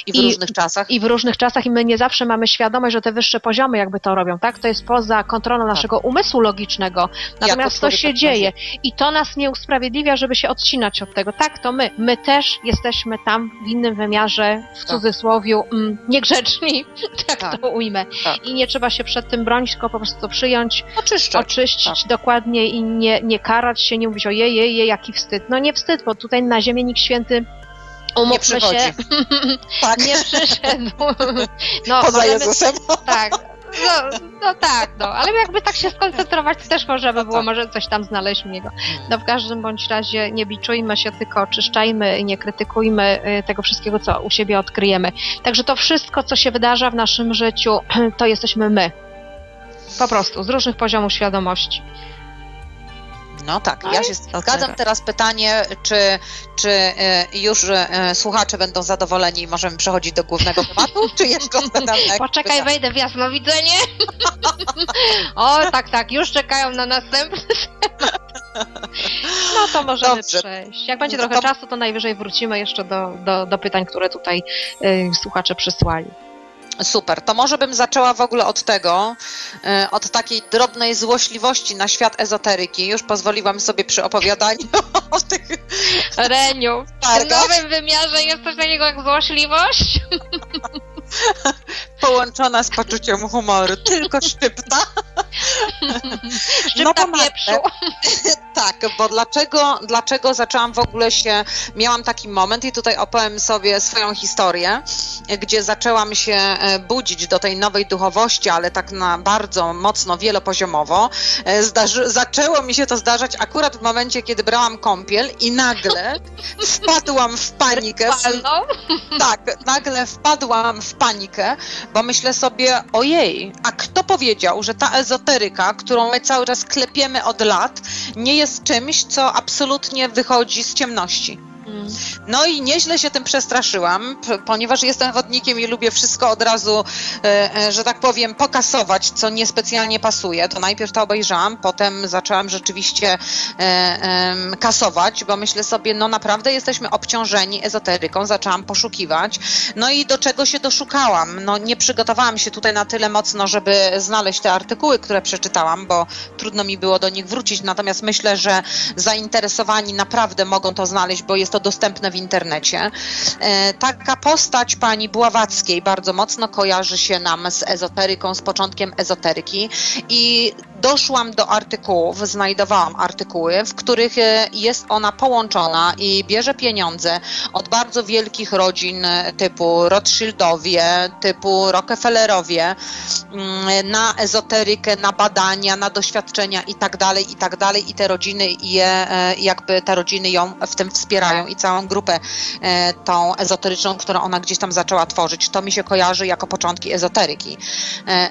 I w i, różnych czasach. I w różnych czasach i my nie zawsze mamy świadomość, że te wyższe poziomy jakby to robią, tak? To jest poza kontrolą tak. naszego umysłu logicznego. Natomiast to się dzieje i to nas nie usprawiedliwia, żeby się odcinać od tego. Tak, to my. My też jesteśmy tam w innym wymiarze, w tak. cudzysłowiu, mm, niegrzeczni, tak, [laughs] tak, to ujmę. Tak. I nie trzeba się przed tym bronić, tylko po prostu to przyjąć. Oczywiście oczyszczać. Oczyścić tak. dokładnie i nie, nie karać się, nie mówić o jej, jej, jaki wstyd. No nie wstyd, bo tutaj na ziemię nikt święty umówmy nie się, [laughs] tak. nie przyszedł. [laughs] No, Poza Jezusem. [laughs] Tak, no, no, tak, no, ale jakby tak się skoncentrować, to też może by było, tak. może coś tam znaleźć u niego. No w każdym bądź razie nie biczujmy się, tylko oczyszczajmy i nie krytykujmy y, tego wszystkiego, co u siebie odkryjemy. Także to wszystko, co się wydarza w naszym życiu, [clears throat] to jesteśmy my. Po prostu, z różnych poziomów świadomości. No tak, ja się zgadzam. Teraz pytanie, czy, czy e, już e, słuchacze będą zadowoleni i możemy przechodzić do głównego [laughs] tematu, czy jeszcze Poczekaj, wejdę w jasnowidzenie. [laughs] o, tak, tak, już czekają na następny temat. No to możemy Dobrze. przejść. Jak będzie No trochę to- czasu, to najwyżej wrócimy jeszcze do, do, do pytań, które tutaj y, słuchacze przysłali. Super, to może bym zaczęła w ogóle od tego, e, od takiej drobnej złośliwości na świat ezoteryki. Już pozwoliłam sobie przy opowiadaniu [laughs] o tych Reniu, w nowym wymiarze jest coś takiego jak złośliwość? [laughs] połączona z poczuciem humoru. Tylko szczypta. [laughs] Szczypta Marta, pieprzu. Tak, bo dlaczego, dlaczego zaczęłam w ogóle się, miałam taki moment i tutaj opowiem sobie swoją historię, gdzie zaczęłam się e, budzić do tej nowej duchowości, ale tak na bardzo mocno wielopoziomowo. E, Zdarzy, zaczęło mi się to zdarzać akurat w momencie, kiedy brałam kąpiel i nagle [laughs] wpadłam w panikę. [laughs] Tak, nagle wpadłam w panikę, bo myślę sobie, ojej, a kto powiedział, że ta ezoteryka, którą my cały czas klepiemy od lat, nie jest czymś, co absolutnie wychodzi z ciemności. Mm. No i nieźle się tym przestraszyłam, ponieważ jestem wodnikiem i lubię wszystko od razu, e, e, że tak powiem, pokasować, co niespecjalnie pasuje. To najpierw to obejrzałam, potem zaczęłam rzeczywiście e, kasować, bo myślę sobie, no naprawdę jesteśmy obciążeni ezoteryką, zaczęłam poszukiwać. No i do czego się doszukałam? No nie przygotowałam się tutaj na tyle mocno, żeby znaleźć te artykuły, które przeczytałam, bo trudno mi było do nich wrócić, natomiast myślę, że zainteresowani naprawdę mogą to znaleźć, bo jest to dostępne w internecie. E, Taka postać pani Bławackiej bardzo mocno kojarzy się nam z ezoteryką, z początkiem ezoteryki i doszłam do artykułów, znajdowałam artykuły, w których e, jest ona połączona i bierze pieniądze od bardzo wielkich rodzin e, typu Rothschildowie, typu Rockefellerowie mm, na ezoterykę, na badania, na doświadczenia i tak dalej, i tak i te rodziny je, e, jakby te rodziny ją w tym wspierają i całą grupę tą ezoteryczną, którą ona gdzieś tam zaczęła tworzyć. To mi się kojarzy jako początki ezoteryki.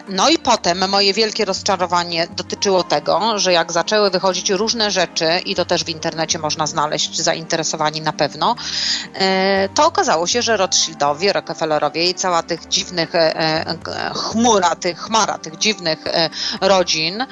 No i potem moje wielkie rozczarowanie dotyczyło tego, że jak zaczęły wychodzić różne rzeczy, i to też w internecie można znaleźć, zainteresowani na pewno, e, to okazało się, że Rothschildowie, Rockefellerowie i cała tych dziwnych e, e, chmura, tych chmara, tych dziwnych rodzin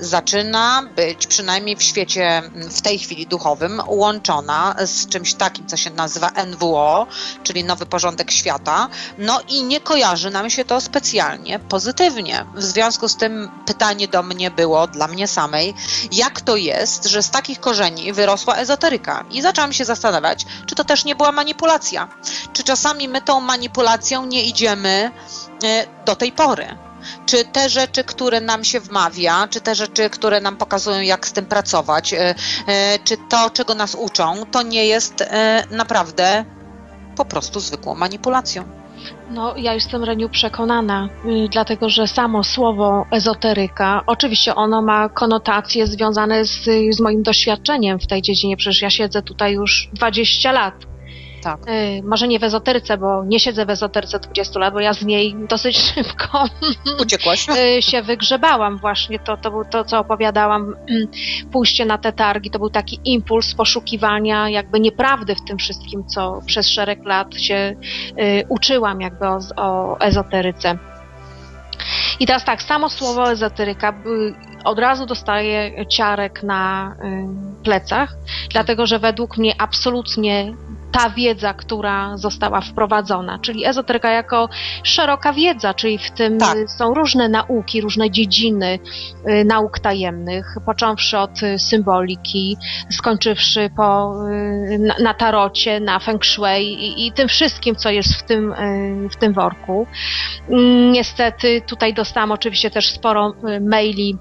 zaczyna być przynajmniej w świecie w tej chwili duchowym łączona z czymś takim, co się nazywa NWO, czyli Nowy Porządek Świata. No i nie kojarzy nam się to specjalnie pozytywnie. W związku z tym pytanie do mnie było, dla mnie samej, jak to jest, że z takich korzeni wyrosła ezoteryka? I zaczęłam się zastanawiać, czy to też nie była manipulacja? Czy czasami my tą manipulacją nie idziemy e, do tej pory? Czy te rzeczy, które nam się wmawia, czy te rzeczy, które nam pokazują, jak z tym pracować, e, e, czy to, czego nas uczą, to nie jest naprawdę po prostu zwykłą manipulacją? No, ja jestem Reniu przekonana, y, dlatego że samo słowo ezoteryka, oczywiście ono ma konotacje związane z, z moim doświadczeniem w tej dziedzinie, przecież ja siedzę tutaj już 20 lat. Tak. Y, może nie w ezoteryce, bo nie siedzę w ezoteryce 20 lat, bo ja z niej dosyć [laughs] szybko Uciekłaś? y, się wygrzebałam właśnie. To, to było to, co opowiadałam, mm, pójście na te targi, to był taki impuls poszukiwania jakby nieprawdy w tym wszystkim, co przez szereg lat się y, uczyłam jakby o, o ezoteryce. I teraz tak, samo słowo ezoteryka od razu dostaje ciarek na plecach, dlatego że według mnie absolutnie ta wiedza, która została wprowadzona, czyli ezoteryka jako szeroka wiedza, czyli w tym Tak. są różne nauki, różne dziedziny y, nauk tajemnych, począwszy od symboliki, skończywszy po, y, na, na tarocie, na feng shui i, i tym wszystkim, co jest w tym, y, w tym worku. Mm, Niestety tutaj dostałam oczywiście też sporo maili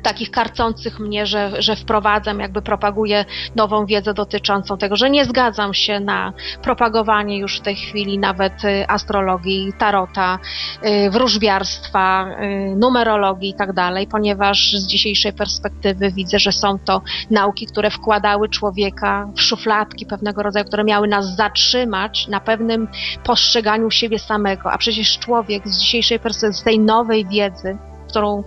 takich karcących mnie, że, że wprowadzam, jakby propaguję nową wiedzę dotyczącą tego, że nie zgadzam się na propagowanie już w tej chwili nawet y, astrologii, tarota, y, wróżbiarstwa, y, numerologii i tak dalej, ponieważ z dzisiejszej perspektywy widzę, że są to nauki, które wkładały człowieka w szufladki pewnego rodzaju, które miały nas zatrzymać na pewnym postrzeganiu siebie samego, a przecież człowiek z dzisiejszej perspektywy, z tej nowej wiedzy, którą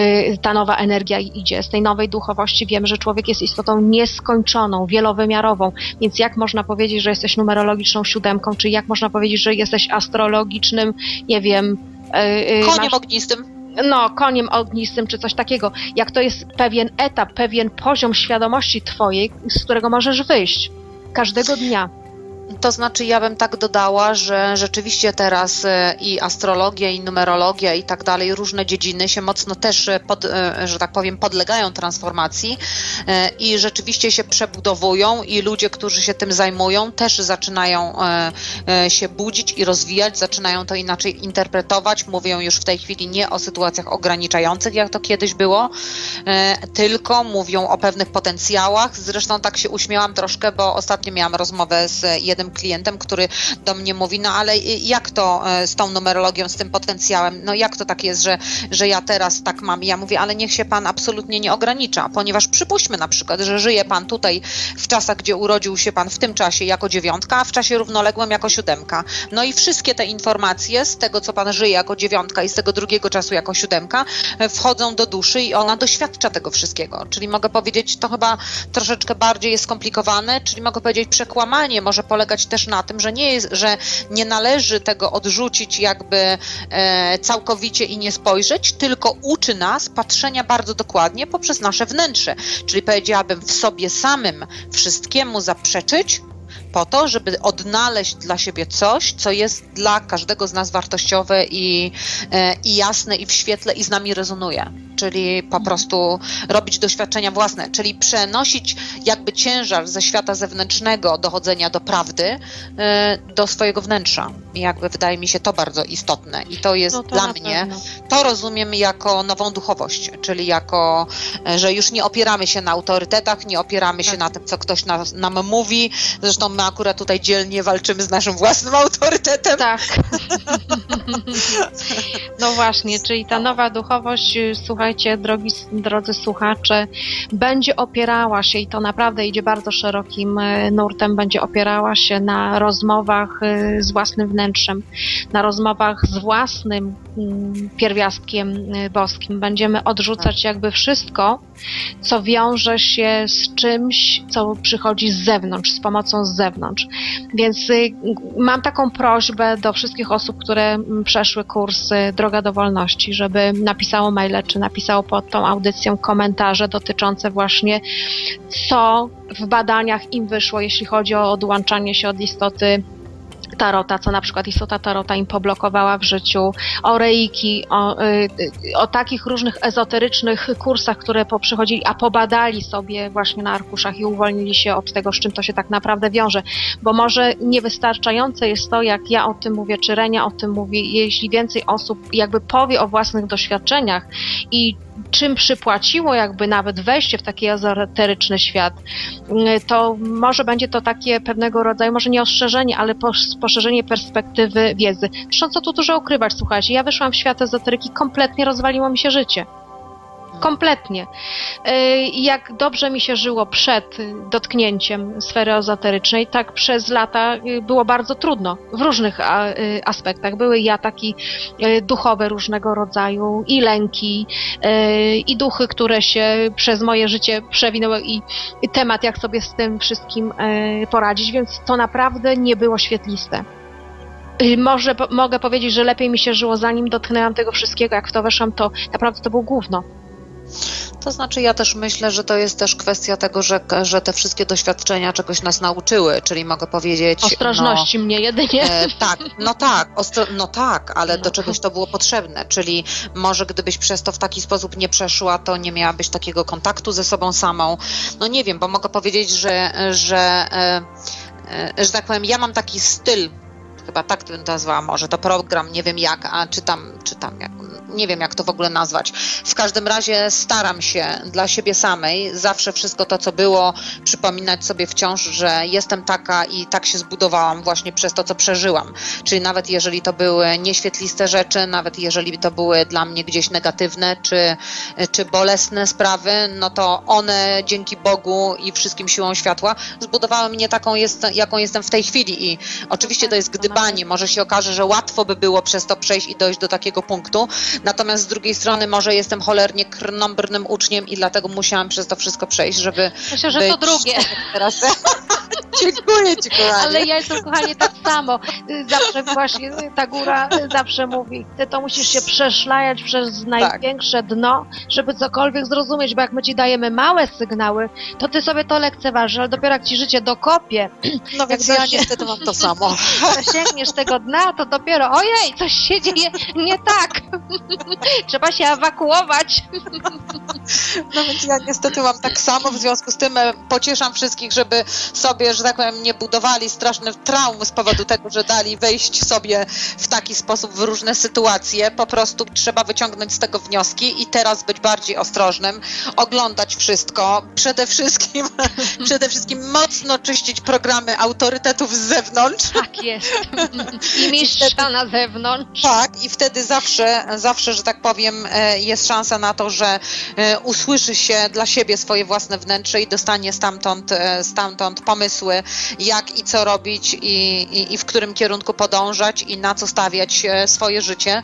y, ta nowa energia idzie, z tej nowej duchowości wiem, że człowiek jest istotą nieskończoną, wielowymiarową, więc jak można powiedzieć, że jesteś numerologiczną siódemką, czy jak można powiedzieć, że jesteś astrologicznym, nie wiem, y, y, Koniem masz, ognistym. no, koniem ognistym czy coś takiego. Jak to jest pewien etap, pewien poziom świadomości twojej, z którego możesz wyjść każdego dnia. To znaczy, ja bym tak dodała, że rzeczywiście teraz e, i astrologia, i numerologia, i tak dalej, różne dziedziny się mocno też, e, pod, e, że tak powiem, podlegają transformacji i rzeczywiście się przebudowują, i ludzie, którzy się tym zajmują, też zaczynają się budzić i rozwijać, zaczynają to inaczej interpretować. Mówią już w tej chwili nie o sytuacjach ograniczających, jak to kiedyś było, tylko mówią o pewnych potencjałach. Zresztą tak się uśmiałam troszkę, bo ostatnio miałam rozmowę z jednym klientem, który do mnie mówi, no ale jak to e, z tą numerologią, z tym potencjałem, no jak to tak jest, że, że ja teraz tak mam? I ja mówię, ale niech się pan absolutnie nie ogranicza, ponieważ przypuśćmy na przykład, że żyje pan tutaj w czasach, gdzie urodził się pan w tym czasie jako dziewiątka, a w czasie równoległym jako siódemka. No i wszystkie te informacje z tego, co pan żyje jako dziewiątka i z tego drugiego czasu jako siódemka, e, wchodzą do duszy i ona doświadcza tego wszystkiego. Czyli mogę powiedzieć, to chyba troszeczkę bardziej jest skomplikowane, czyli mogę powiedzieć, przekłamanie może polegać też na tym, że nie, jest, że nie należy tego odrzucić jakby e, całkowicie i nie spojrzeć, tylko uczy nas patrzenia bardzo dokładnie poprzez nasze wnętrze. Czyli powiedziałabym w sobie samym wszystkiemu zaprzeczyć, po to, żeby odnaleźć dla siebie coś, co jest dla każdego z nas wartościowe i, e, i jasne, i w świetle, i z nami rezonuje. Czyli po prostu robić doświadczenia własne, czyli przenosić jakby ciężar ze świata zewnętrznego dochodzenia do prawdy e, do swojego wnętrza. I jakby wydaje mi się to bardzo istotne. I to jest No to dla mnie, pewno. to rozumiem jako nową duchowość, czyli jako, e, że już nie opieramy się na autorytetach, nie opieramy się Tak. na tym, co ktoś nas, nam mówi. Zresztą my akurat tutaj dzielnie walczymy z naszym własnym autorytetem. Tak. [laughs] No właśnie, czyli ta nowa duchowość, y, słuchajcie, drogi, drodzy słuchacze, będzie opierała się i to naprawdę idzie bardzo szerokim y, nurtem, będzie opierała się na rozmowach y, z własnym wnętrzem, na rozmowach z własnym mm, pierwiastkiem y, boskim. Będziemy odrzucać jakby wszystko, co wiąże się z czymś, co przychodzi z zewnątrz, z pomocą z zewnątrz. Więc y, mam taką prośbę do wszystkich osób, które mm, przeszły kurs y, Droga do Wolności, żeby napisało maile, czy napisało pod tą audycją komentarze dotyczące właśnie co w badaniach im wyszło, jeśli chodzi o odłączanie się od istoty tarota, co na przykład istota tarota im poblokowała w życiu, o reiki, o, y, y, o takich różnych ezoterycznych kursach, które poprzychodzili, a pobadali sobie właśnie na arkuszach i uwolnili się od tego, z czym to się tak naprawdę wiąże. Bo może niewystarczające jest to, jak ja o tym mówię, czy Renia o tym mówi, jeśli więcej osób jakby powie o własnych doświadczeniach i czym przypłaciło jakby nawet wejście w taki ezoteryczny świat, y, to może będzie to takie pewnego rodzaju, może nie ostrzeżenie, ale pos- poszerzenie perspektywy wiedzy. Zresztą co tu dużo ukrywać, słuchajcie, ja wyszłam w świat ezoteryki, kompletnie rozwaliło mi się życie. Kompletnie. Y, Jak dobrze mi się żyło przed dotknięciem sfery ezoterycznej, tak przez lata y, było bardzo trudno w różnych y, aspektach. Były i ataki y, duchowe różnego rodzaju, i lęki, i duchy, które się przez moje życie przewinęły, i, temat, jak sobie z tym wszystkim y, poradzić, więc to naprawdę nie było świetliste. Może mogę powiedzieć, że lepiej mi się żyło zanim dotknęłam tego wszystkiego, jak w to weszłam, to naprawdę to było gówno. To znaczy, ja też myślę, że to jest też kwestia tego, że, że te wszystkie doświadczenia czegoś nas nauczyły, czyli mogę powiedzieć. Ostrożności mnie jedynie. No, e, tak, no tak, ostro, no tak, ale No. do czegoś to było potrzebne, czyli może gdybyś przez to w taki sposób nie przeszła, to nie miałabyś takiego kontaktu ze sobą samą. No nie wiem, bo mogę powiedzieć, że, że, e, e, że tak powiem, ja mam taki styl. Chyba tak bym nazwała, może to program, nie wiem jak, a czytam, czytam, jak, nie wiem jak to w ogóle nazwać. W każdym razie staram się dla siebie samej zawsze wszystko to, co było, przypominać sobie wciąż, że jestem taka i tak się zbudowałam właśnie przez to, co przeżyłam. Czyli nawet jeżeli to były nieświetliste rzeczy, nawet jeżeli to były dla mnie gdzieś negatywne czy, czy bolesne sprawy, no to one dzięki Bogu i wszystkim siłom światła zbudowały mnie taką, jest, jaką jestem w tej chwili. I oczywiście to jest gdyby zaniedbanie. Może się okaże, że łatwo by było przez to przejść i dojść do takiego punktu. Natomiast z drugiej strony może jestem cholernie krnąbrnym uczniem i dlatego musiałam przez to wszystko przejść, żeby Myślę, że być to drugie. teraz. [laughs] Dziękuję Ci, kochanie. Ale ja jestem, kochanie, tak samo. Zawsze właśnie ta góra zawsze mówi, ty to musisz się przeszlajać przez największe dno, żeby cokolwiek zrozumieć, bo jak my ci dajemy małe sygnały, to ty sobie to lekceważysz, ale dopiero jak ci życie dokopie, [clears throat] No więc ja dość- niestety mam to samo. [laughs] dosięgniesz tego dna, to dopiero ojej, coś się dzieje nie tak. [laughs] Trzeba się ewakuować. No więc ja niestety mam tak samo, w związku z tym e, pocieszam wszystkich, żeby sobie, że tak powiem, nie budowali strasznych traum z powodu tego, że dali wejść sobie w taki sposób w różne sytuacje. Po prostu trzeba wyciągnąć z tego wnioski i teraz być bardziej ostrożnym, oglądać wszystko. Przede wszystkim, [laughs] przede wszystkim mocno czyścić programy autorytetów z zewnątrz. Tak jest. I mistrza na zewnątrz. Tak, i wtedy zawsze, zawsze, że tak powiem, e, jest szansa na to, że e, usłyszy się dla siebie swoje własne wnętrze i dostanie stamtąd, e, stamtąd pomysły, jak i co robić i, i, i w którym kierunku podążać i na co stawiać swoje życie.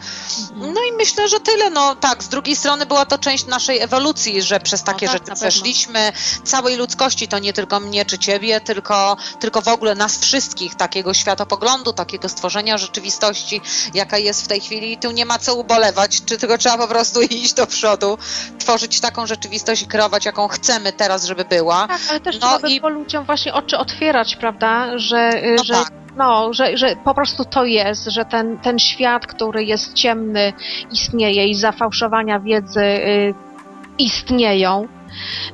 No i myślę, że tyle. No tak, z drugiej strony była to część naszej ewolucji, że przez takie tak, rzeczy przeszliśmy, całej ludzkości, to nie tylko mnie czy ciebie, tylko, tylko w ogóle nas wszystkich, takiego światopoglądu, takiego stworzenia rzeczywistości, jaka jest w tej chwili. I tu nie ma co ubolewać, czy tylko trzeba po prostu [laughs] iść do przodu, tworzyć taką rzeczywistość i kreować, jaką chcemy teraz, żeby była. Tak, ale też No trzeba i- po ludziom właśnie oczy otwierać, prawda, że, y, No że tak. No, że, że po prostu to jest, że ten, ten świat, który jest ciemny, istnieje i zafałszowania wiedzy y, istnieją.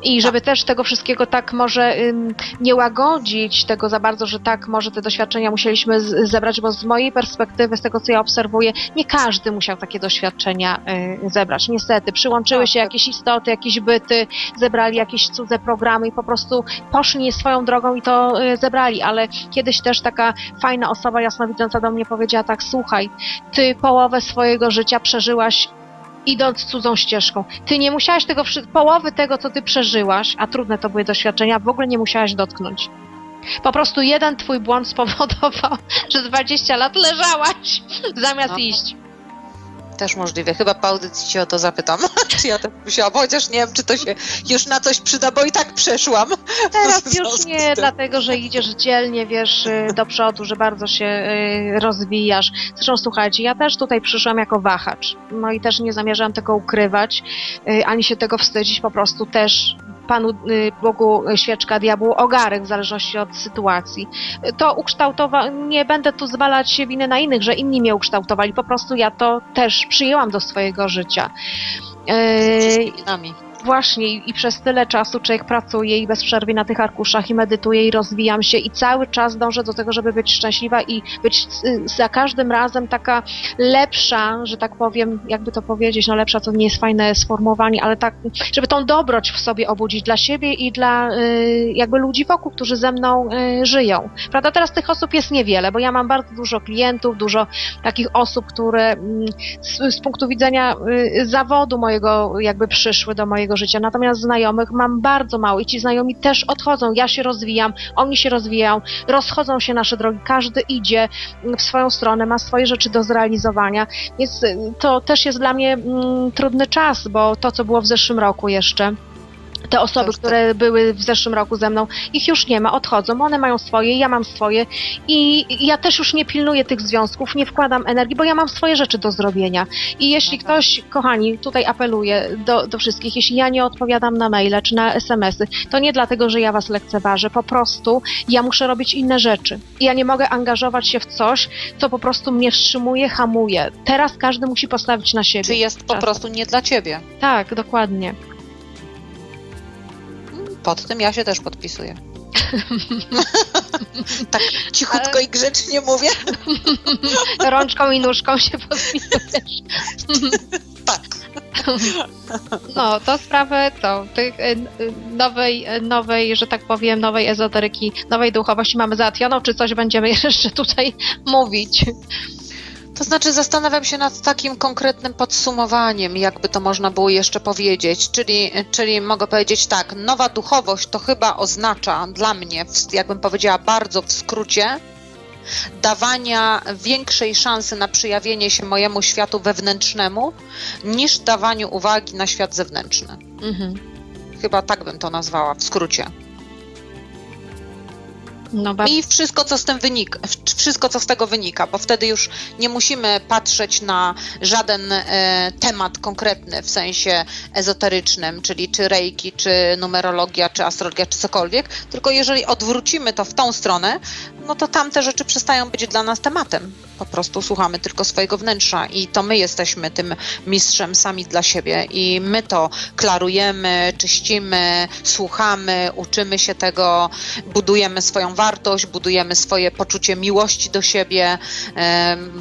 I żeby też tego wszystkiego tak może ym, nie łagodzić tego za bardzo, że tak może te doświadczenia musieliśmy z, zebrać, bo z mojej perspektywy, z tego co ja obserwuję, nie każdy musiał takie doświadczenia y, zebrać. Niestety, przyłączyły Tak, się tak. jakieś istoty, jakieś byty, zebrali jakieś cudze programy i po prostu poszli swoją drogą i to y, zebrali, ale kiedyś też taka fajna osoba jasnowidząca do mnie powiedziała tak, słuchaj, ty połowę swojego życia przeżyłaś idąc cudzą ścieżką. Ty nie musiałaś tego, połowy tego, co ty przeżyłaś, a trudne to były doświadczenia, w ogóle nie musiałaś dotknąć. Po prostu jeden twój błąd spowodował, [laughs] że 20 lat leżałaś, zamiast No. iść. Też możliwe. Chyba po audycji cię o to zapytam, [laughs] czy ja tak musiałam, chociaż nie wiem, czy to się już na coś przyda, bo i tak przeszłam. [laughs] Teraz już nie, tym. dlatego że idziesz dzielnie, wiesz, y, do przodu, że bardzo się y, rozwijasz. Zresztą słuchajcie, ja też tutaj przyszłam jako wahacz. No i też nie zamierzam tego ukrywać, y, ani się tego wstydzić, po prostu też Panu y, Bogu świeczka, diabłu ogarek, w zależności od sytuacji. To ukształtowa... Nie będę tu zwalać winy na innych, że inni mnie ukształtowali. Po prostu ja to też przyjęłam do swojego życia. Y, Wszystkimi nami. Właśnie i, przez tyle czasu człowiek pracuje i bez przerwy na tych arkuszach i medytuje i rozwijam się i cały czas dążę do tego, żeby być szczęśliwa i być y, za każdym razem taka lepsza, że tak powiem, jakby to powiedzieć, no lepsza to nie jest fajne sformułowanie, ale tak, żeby tą dobroć w sobie obudzić dla siebie i dla y, jakby ludzi wokół, którzy ze mną y, żyją. Prawda, teraz tych osób jest niewiele, bo ja mam bardzo dużo klientów, dużo takich osób, które mm, z, z punktu widzenia zawodu mojego jakby przyszły do mojego życia. Natomiast znajomych mam bardzo mało i ci znajomi też odchodzą. Ja się rozwijam, oni się rozwijają, rozchodzą się nasze drogi, każdy idzie w swoją stronę, ma swoje rzeczy do zrealizowania. Więc y, to też jest dla mnie mm, trudny czas, bo to, co było w zeszłym roku jeszcze. Te osoby, tak. które były w zeszłym roku ze mną, ich już nie ma, odchodzą. One mają swoje, ja mam swoje i ja też już nie pilnuję tych związków, nie wkładam energii, bo ja mam swoje rzeczy do zrobienia. I jeśli Mhm. ktoś, kochani, tutaj apeluję do, do wszystkich, jeśli ja nie odpowiadam na maile czy na SMS-y, to nie dlatego, że ja was lekceważę, po prostu ja muszę robić inne rzeczy. I ja nie mogę angażować się w coś, co po prostu mnie wstrzymuje, hamuje. Teraz każdy musi postawić na siebie. Czy jest po Czas. prostu nie dla ciebie? Tak, dokładnie. Pod tym ja się też podpisuję. [laughs] tak cichutko i grzecznie mówię. [laughs] Rączką i nóżką się podpisujesz. [laughs] Tak. No, to sprawę co, tych y, y, nowej, y, nowej, że tak powiem, nowej ezoteryki, nowej duchowości mamy załatwioną, czy coś będziemy jeszcze tutaj mówić? To znaczy zastanawiam się nad takim konkretnym podsumowaniem, jakby to można było jeszcze powiedzieć, czyli, czyli mogę powiedzieć tak, nowa duchowość to chyba oznacza dla mnie, jakbym powiedziała bardzo w skrócie, dawania większej szansy na przyjawienie się mojemu światu wewnętrznemu, niż dawaniu uwagi na świat zewnętrzny. Mhm. Chyba tak bym to nazwała w skrócie. No. I wszystko, co z tym wynika, wszystko, co z tego wynika, bo wtedy już nie musimy patrzeć na żaden e, temat konkretny w sensie ezoterycznym, czyli czy reiki, czy numerologia, czy astrologia, czy cokolwiek, tylko jeżeli odwrócimy to w tą stronę, no to tamte rzeczy przestają być dla nas tematem. Po prostu słuchamy tylko swojego wnętrza i to my jesteśmy tym mistrzem sami dla siebie i my to klarujemy, czyścimy, słuchamy, uczymy się tego, budujemy swoją wartość, budujemy swoje poczucie miłości do siebie,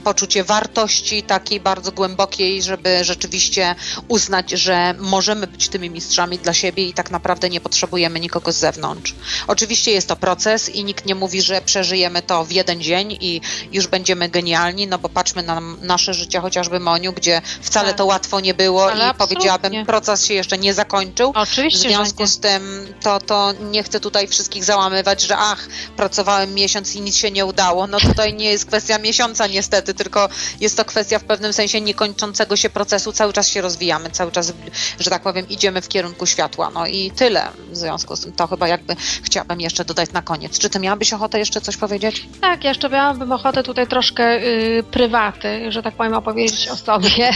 poczucie wartości takiej bardzo głębokiej, żeby rzeczywiście uznać, że możemy być tymi mistrzami dla siebie i tak naprawdę nie potrzebujemy nikogo z zewnątrz. Oczywiście jest to proces i nikt nie mówi, że przeżyjemy to w jeden dzień i już będziemy genialni, no bo patrzmy na nasze życie, chociażby Moniu, gdzie wcale Tak. to łatwo nie było Ale i absolutnie. powiedziałabym, proces się jeszcze nie zakończył. W Oczywiście, że związku z tym to, to nie chcę tutaj wszystkich załamywać, że ach, pracowałem miesiąc i nic się nie udało. No tutaj nie jest kwestia miesiąca niestety, tylko jest to kwestia w pewnym sensie niekończącego się procesu. Cały czas się rozwijamy, cały czas, że tak powiem, idziemy w kierunku światła. No i tyle w związku z tym. To chyba jakby chciałabym jeszcze dodać na koniec. Czy ty miałabyś ochotę jeszcze coś powiedzieć? Tak, jeszcze miałabym ochotę tutaj troszkę y, prywaty, że tak powiem, opowiedzieć o sobie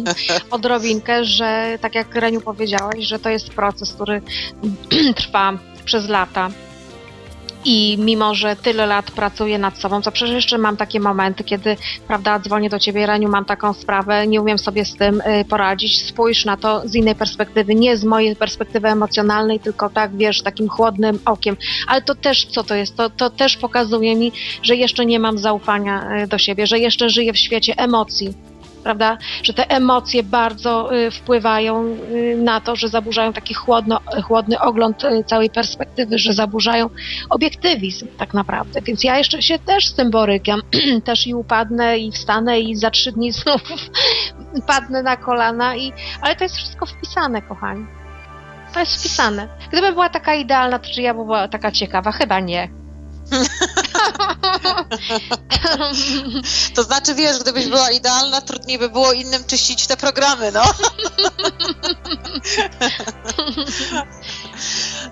[laughs] odrobinkę, że tak jak Reniu powiedziałaś, że to jest proces, który [clears throat] trwa przez lata. I mimo, że tyle lat pracuję nad sobą, to przecież jeszcze mam takie momenty, kiedy, prawda, dzwonię do ciebie, Reniu, mam taką sprawę, nie umiem sobie z tym y, poradzić. Spójrz na to z innej perspektywy, nie z mojej perspektywy emocjonalnej, tylko tak, wiesz, takim chłodnym okiem. Ale to też, co to jest? To, to też pokazuje mi, że jeszcze nie mam zaufania y, do siebie, że jeszcze żyję w świecie emocji. Prawda? Że te emocje bardzo y, wpływają y, na to, że zaburzają taki chłodno, chłodny ogląd y, całej perspektywy, że zaburzają obiektywizm tak naprawdę. Więc ja jeszcze się też z tym borykam. [clears throat] też i upadnę i wstanę i za trzy dni znów [laughs] padnę na kolana. I... Ale to jest wszystko wpisane, kochani. To jest wpisane. Gdyby była taka idealna, to czy ja by była taka ciekawa? Chyba nie. [laughs] [laughs] To znaczy, wiesz, gdybyś była idealna, trudniej by było innym czyścić te programy, no. [laughs]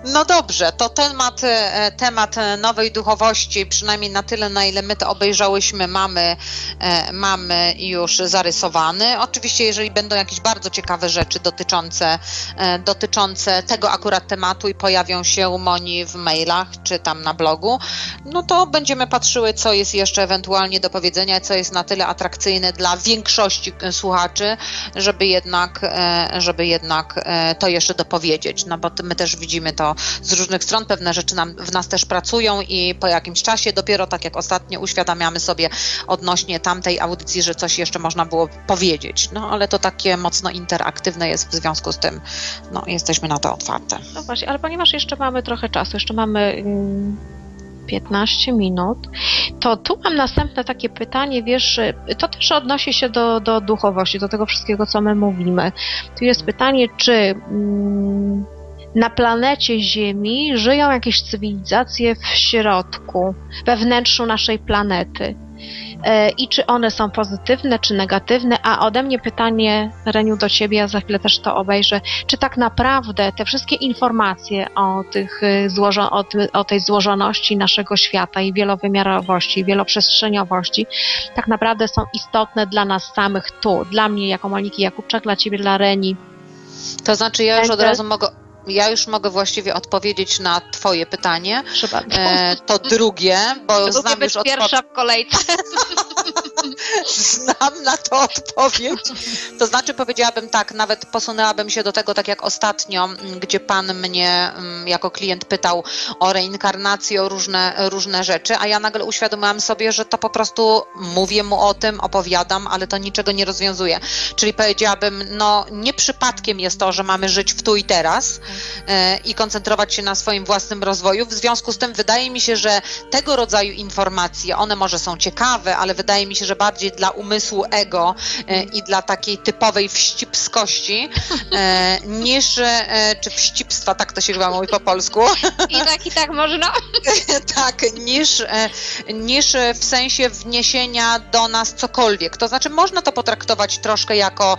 No dobrze, to temat, e, temat nowej duchowości, przynajmniej na tyle, na ile my to obejrzałyśmy, mamy, e, mamy już zarysowany. Oczywiście, jeżeli będą jakieś bardzo ciekawe rzeczy dotyczące, e, dotyczące tego akurat tematu i pojawią się Moni w mailach czy tam na blogu, no to będziemy patrzyły, co jest jeszcze ewentualnie do powiedzenia, co jest na tyle atrakcyjne dla większości słuchaczy, żeby jednak, żeby jednak to jeszcze dopowiedzieć, no bo my też widzimy to z różnych stron, pewne rzeczy nam, w nas też pracują i po jakimś czasie dopiero tak jak ostatnio uświadamiamy sobie odnośnie tamtej audycji, że coś jeszcze można było powiedzieć, no ale to takie mocno interaktywne jest w związku z tym, no jesteśmy na to otwarte. No właśnie, ale ponieważ jeszcze mamy trochę czasu, jeszcze mamy mm, 15 minut, to tu mam następne takie pytanie, wiesz, to też odnosi się do, do duchowości, do tego wszystkiego, co my mówimy. Tu jest pytanie, czy mm, na planecie Ziemi żyją jakieś cywilizacje w środku, we wnętrzu naszej planety. E, I czy one są pozytywne, czy negatywne? A ode mnie pytanie, Reniu, do ciebie, ja za chwilę też to obejrzę. Czy tak naprawdę te wszystkie informacje o, tych, y, złożo- o, o tej złożoności naszego świata i wielowymiarowości, wieloprzestrzeniowości, tak naprawdę są istotne dla nas samych tu, dla mnie jako Moniki Jakubczak, dla ciebie, dla Reni? To znaczy ja już od razu mogę, ja już mogę właściwie odpowiedzieć na twoje pytanie. Trzeba E, to drugie, bo Lubię znam już odpowiedź. pierwsza w kolejce. [laughs] Znam na to odpowiedź. To znaczy powiedziałabym tak, nawet posunęłabym się do tego, tak jak ostatnio, gdzie pan mnie jako klient pytał o reinkarnację, o różne, różne rzeczy, a ja nagle uświadomiłam sobie, że to po prostu mówię mu o tym, opowiadam, ale to niczego nie rozwiązuje. Czyli powiedziałabym, no nie przypadkiem jest to, że mamy żyć w tu i teraz e, i koncentrować się na swoim własnym rozwoju. W związku z tym wydaje mi się, że tego rodzaju informacje, one może są ciekawe, ale wydaje mi się, że bardziej bardziej dla umysłu ego e, i dla takiej typowej wścibskości, e, [laughs] niż, e, czy wścibstwa, tak to się chyba mówi po polsku. I tak, i tak można. [laughs] tak, niż, niż w sensie wniesienia do nas cokolwiek. To znaczy, można to potraktować troszkę jako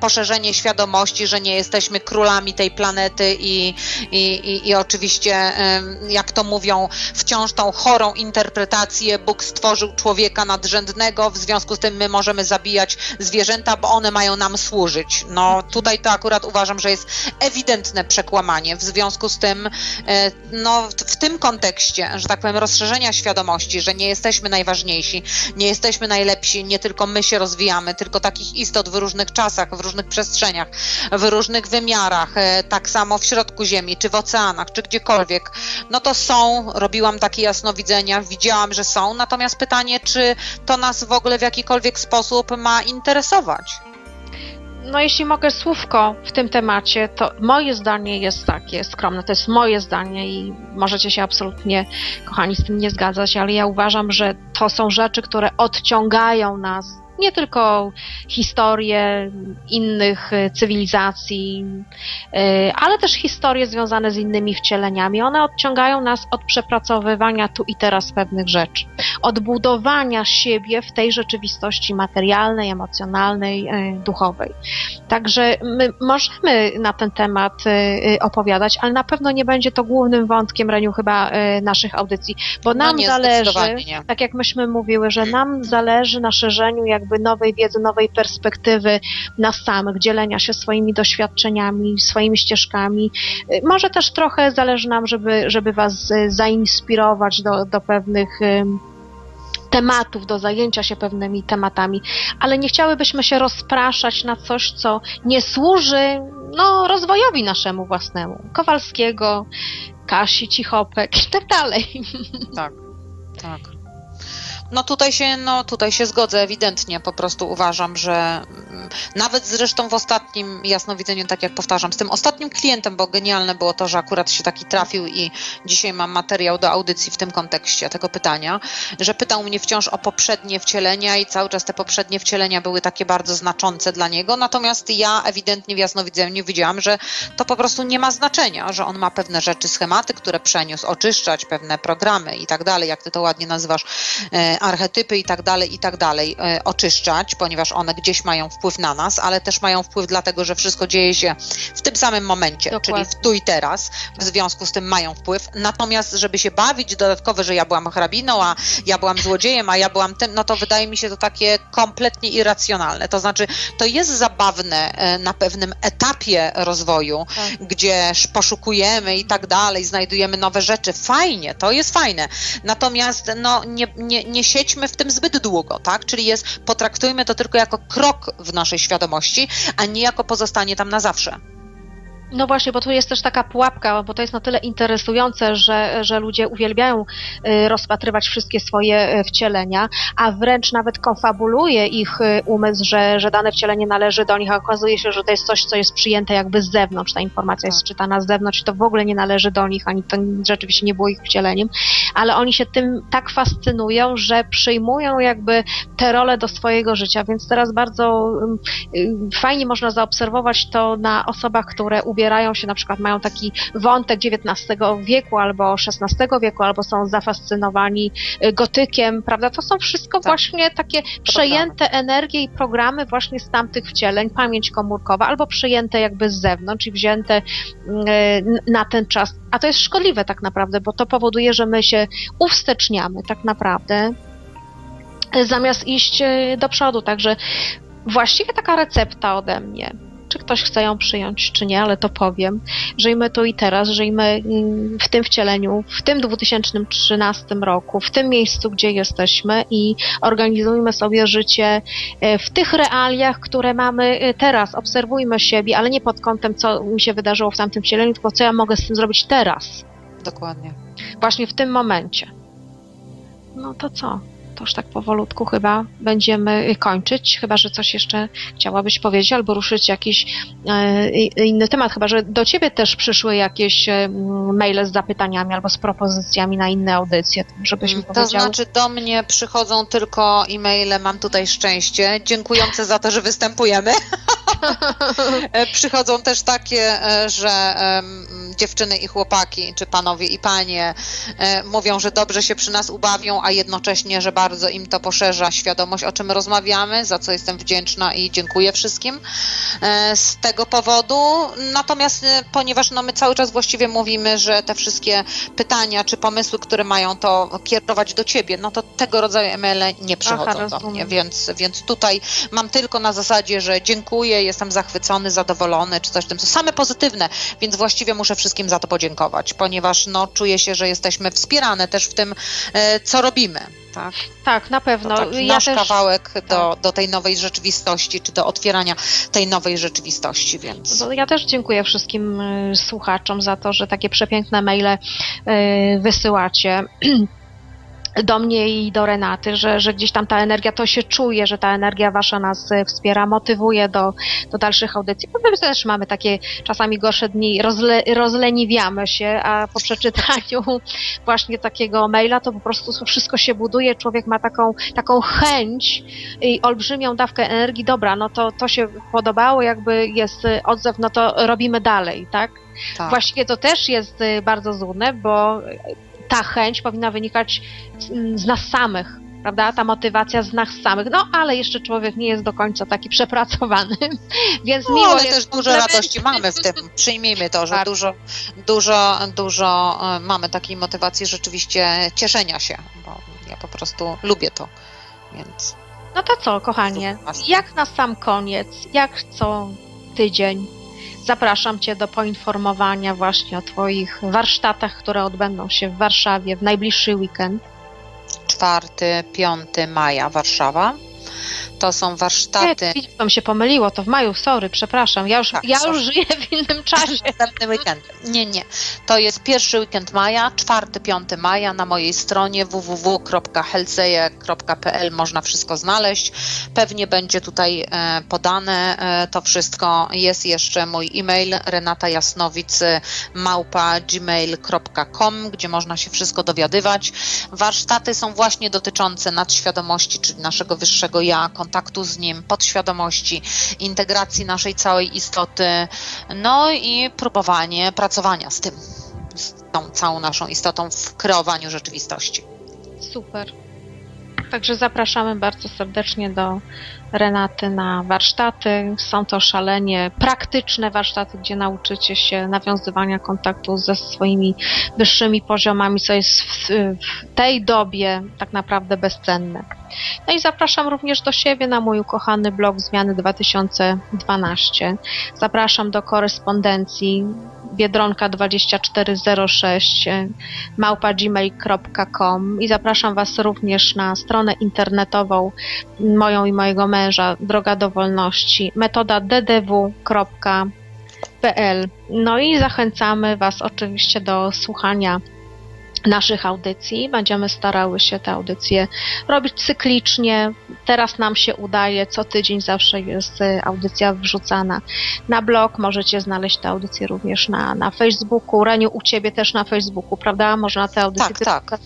poszerzenie świadomości, że nie jesteśmy królami tej planety i, i, i, i oczywiście, jak to mówią, wciąż tą chorą interpretację Bóg stworzył człowieka nadrzędnego, w związku z tym my możemy zabijać zwierzęta, bo one mają nam służyć. No tutaj to akurat uważam, że jest ewidentne przekłamanie. W związku z tym, e, no w- w tym kontekście, że tak powiem, rozszerzenia świadomości, że nie jesteśmy najważniejsi, nie jesteśmy najlepsi, nie tylko my się rozwijamy, tylko takich istot w różnych czasach, w różnych przestrzeniach, w różnych wymiarach, e, tak samo w środku Ziemi, czy w oceanach, czy gdziekolwiek, no to są, robiłam takie jasnowidzenia, widziałam, że są, natomiast pytanie, czy to nas w ogóle w jakikolwiek sposób ma interesować? No jeśli mogę słówko w tym temacie, to moje zdanie jest takie skromne, to jest moje zdanie i możecie się absolutnie, kochani, z tym nie zgadzać, ale ja uważam, że to są rzeczy, które odciągają nas, nie tylko historię innych y, cywilizacji, y, ale też historie związane z innymi wcieleniami. One odciągają nas od przepracowywania tu i teraz pewnych rzeczy, od budowania siebie w tej rzeczywistości materialnej, emocjonalnej, y, duchowej. Także my możemy na ten temat opowiadać, ale na pewno nie będzie to głównym wątkiem, Reniu, chyba naszych audycji, bo No nam nie, zależy, tak jak myśmy mówiły, że nam zależy na szerzeniu jakby nowej wiedzy, nowej perspektywy nas samych, dzielenia się swoimi doświadczeniami, swoimi ścieżkami. Y, Może też trochę zależy nam, żeby, żeby was y, zainspirować do, do pewnych ym, tematów, do zajęcia się pewnymi tematami, ale nie chciałybyśmy się rozpraszać na coś, co nie służy no, rozwojowi naszemu własnemu. Kowalskiego, Kasi Cichopek i tak dalej. Tak. No tutaj się, no tutaj się zgodzę ewidentnie, po prostu uważam, że mm, nawet zresztą w ostatnim jasnowidzeniu, tak jak powtarzam, z tym ostatnim klientem, bo genialne było to, że akurat się taki trafił i dzisiaj mam materiał do audycji w tym kontekście tego pytania, że pytał mnie wciąż o poprzednie wcielenia i cały czas te poprzednie wcielenia były takie bardzo znaczące dla niego, natomiast ja ewidentnie w jasnowidzeniu widziałam, że to po prostu nie ma znaczenia, że on ma pewne rzeczy, schematy, które przeniósł, oczyszczać, pewne programy i tak dalej, jak ty to ładnie nazywasz, e, archetypy i tak dalej, i tak dalej, e, oczyszczać, ponieważ one gdzieś mają wpływ na nas, ale też mają wpływ dlatego, że wszystko dzieje się w tym samym momencie, Dokładnie. czyli w tu i teraz, w związku z tym mają wpływ. Natomiast, żeby się bawić dodatkowo, że ja byłam hrabiną, a ja byłam złodziejem, a ja byłam tym, no to wydaje mi się to takie kompletnie irracjonalne. To znaczy, to jest zabawne e, na pewnym etapie rozwoju, Tak. gdzie sz- poszukujemy i tak dalej, znajdujemy nowe rzeczy. Fajnie, to jest fajne. Natomiast no, nie, nie, nie siedźmy w tym zbyt długo, tak? Czyli jest, potraktujmy to tylko jako krok w naszej świadomości, a nie jako pozostanie tam na zawsze. No właśnie, bo tu jest też taka pułapka, bo to jest na tyle interesujące, że, że ludzie uwielbiają y, rozpatrywać wszystkie swoje y, wcielenia, a wręcz nawet konfabuluje ich y, umysł, że, że dane wcielenie należy do nich, a okazuje się, że to jest coś, co jest przyjęte jakby z zewnątrz, ta informacja jest Tak. czytana z zewnątrz i to w ogóle nie należy do nich, ani to rzeczywiście nie było ich wcieleniem, ale oni się tym tak fascynują, że przyjmują jakby tę rolę do swojego życia, więc teraz bardzo y, fajnie można zaobserwować to na osobach, które ubierają się, na przykład mają taki wątek XIX wieku albo XVI wieku, albo są zafascynowani y, gotykiem, prawda? To są wszystko Tak. właśnie takie przejęte energie i programy właśnie z tamtych wcieleń, pamięć komórkowa, albo przejęte jakby z zewnątrz i wzięte y, n- na ten czas. A to jest szkodliwe tak naprawdę, bo to powoduje, że my się uwsteczniamy tak naprawdę y, zamiast iść y, do przodu. Także właściwie taka recepta ode mnie. Czy ktoś chce ją przyjąć, czy nie, ale to powiem. Żyjmy tu i teraz, żyjmy mm, w tym wcieleniu, w tym 2013 roku, w tym miejscu, gdzie jesteśmy i organizujmy sobie życie e, w tych realiach, które mamy e, teraz. Obserwujmy siebie, ale nie pod kątem, co mi się wydarzyło w tamtym wcieleniu, tylko co ja mogę z tym zrobić teraz, Dokładnie. właśnie w tym momencie. No to co? To już tak powolutku chyba będziemy kończyć, chyba że coś jeszcze chciałabyś powiedzieć albo ruszyć jakiś e, inny temat, chyba że do ciebie też przyszły jakieś e, maile z zapytaniami albo z propozycjami na inne audycje, żebyś mi To powiedział. znaczy do mnie przychodzą tylko e-maile, mam tutaj szczęście, dziękujące za to, że występujemy. [laughs] E, Przychodzą też takie, e, że dziewczyny i chłopaki, czy panowie i panie e, mówią, że dobrze się przy nas ubawią, a jednocześnie, że bardzo im to poszerza świadomość, o czym rozmawiamy, za co jestem wdzięczna i dziękuję wszystkim e, z tego powodu. Natomiast e, ponieważ no, my cały czas właściwie mówimy, że te wszystkie pytania czy pomysły, które mają to kierować do ciebie, no to tego rodzaju e-maile nie przychodzą do rozumiem. mnie, więc, więc tutaj mam tylko na zasadzie, że dziękuję, jestem zachwycony, zadowolony, czy coś w tym, co same pozytywne, więc właściwie muszę wszystkim za to podziękować, ponieważ no, czuję się, że jesteśmy wspierane też w tym, e, co robimy. Tak? Tak, na To pewno. taki ja nasz też, kawałek do, tak. do tej nowej rzeczywistości, czy do otwierania tej nowej rzeczywistości, więc... No, Ja też dziękuję wszystkim y, słuchaczom za to, że takie przepiękne maile y, wysyłacie. [clears throat] Do mnie i do Renaty, że, że gdzieś tam ta energia, to się czuje, że ta energia wasza nas y, wspiera, motywuje do, do dalszych audycji. Bo my też mamy takie czasami gorsze dni, rozle, rozleniwiamy się, a po przeczytaniu [laughs] właśnie takiego maila to po prostu wszystko się buduje, człowiek ma taką, taką chęć i olbrzymią dawkę energii, dobra, no to, to się podobało, jakby jest y, odzew, no to robimy dalej, tak? tak. Właściwie to też jest y, bardzo złudne, bo ta chęć powinna wynikać z, z nas samych, prawda? Ta motywacja z nas samych. No, ale jeszcze człowiek nie jest do końca taki [laughs] przepracowany, więc No, miło ale też dużo radości mamy w tym. Przyjmijmy to, że Tak. dużo, dużo, dużo e, mamy takiej motywacji rzeczywiście cieszenia się, bo ja po prostu lubię to, więc No to co, kochanie, jak na sam koniec, jak co tydzień, zapraszam Cię do poinformowania właśnie o Twoich warsztatach, które odbędą się w Warszawie w najbliższy weekend. 4-5 maja Warszawa. To są Nie, warsztaty. to mi się pomyliło, to w maju, sorry, przepraszam, ja już, Tak, ja sorry. już żyję w innym czasie. Następny weekend. Nie, nie. To jest pierwszy weekend maja, 4-5 maja na mojej stronie www.helseje.pl można wszystko znaleźć. Pewnie będzie tutaj e, podane e, to wszystko. Jest jeszcze mój e-mail renatajasnowic małpa gmail.com, gdzie można się wszystko dowiadywać. Warsztaty są właśnie dotyczące nadświadomości, czyli naszego wyższego ja, kontaktu z nim, podświadomości, integracji naszej całej istoty, no i próbowanie pracowania z tym, z tą całą naszą istotą w kreowaniu rzeczywistości. Super. Także zapraszamy bardzo serdecznie do Renaty na warsztaty. Są to szalenie praktyczne warsztaty, gdzie nauczycie się nawiązywania kontaktu ze swoimi wyższymi poziomami, co jest w, w tej dobie tak naprawdę bezcenne. No i zapraszam również do siebie na mój ukochany blog Zmiany 2012. Zapraszam do korespondencji biedronka2406 małpa gmail.com i zapraszam Was również na stronę internetową moją i mojego męża Droga do Wolności metoda ddw.pl No i zachęcamy Was oczywiście do słuchania naszych audycji. Będziemy starały się te audycje robić cyklicznie. Teraz nam się udaje, co tydzień zawsze jest y, audycja wrzucana na blog. Możecie znaleźć te audycje również na, na Facebooku. Reniu, u Ciebie też na Facebooku, prawda? Można te audycje Tak, tak.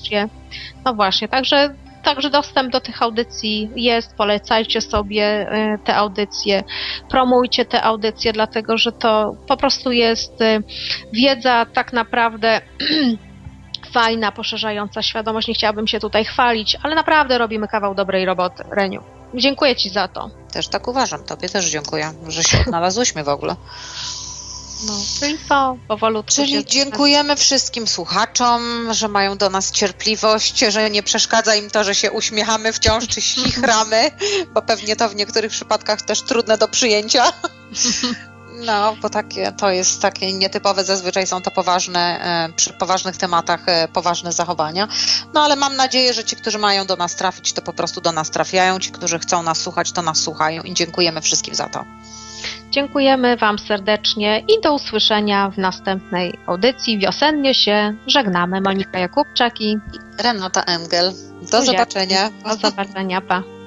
No właśnie, także Także dostęp do tych audycji jest, polecajcie sobie y, te audycje, promujcie te audycje, dlatego że to po prostu jest y, wiedza tak naprawdę [clears throat] fajna, poszerzająca świadomość. Nie chciałabym się tutaj chwalić, ale naprawdę robimy kawał dobrej roboty, Reniu. Dziękuję Ci za to. Też tak uważam. Tobie też dziękuję, że się odnalazłyśmy w ogóle. No, czyli co, powolutku. Czyli dziękujemy wszystkim słuchaczom, że mają do nas cierpliwość, że nie przeszkadza im to, że się uśmiechamy wciąż czy ślichramy, bo pewnie to w niektórych przypadkach też trudne do przyjęcia. [laughs] No, bo takie, to jest takie nietypowe, zazwyczaj są to poważne, e, przy poważnych tematach e, poważne zachowania. No ale mam nadzieję, że ci, którzy mają do nas trafić, to po prostu do nas trafiają. Ci, którzy chcą nas słuchać, to nas słuchają i dziękujemy wszystkim za to. Dziękujemy Wam serdecznie i do usłyszenia w następnej audycji. Wiosennie się żegnamy. Monika Jakubczak i Renata Engel. Do Buziaki. zobaczenia. do zobaczenia. Pa.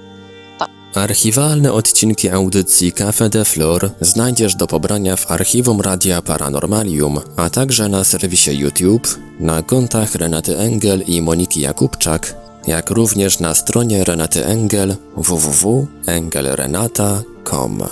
Archiwalne odcinki audycji Cafe de Flor znajdziesz do pobrania w archiwum Radia Paranormalium, a także na serwisie YouTube, na kontach Renaty Engel i Moniki Jakubczak, jak również na stronie Renaty Engel www.engelrenata.com.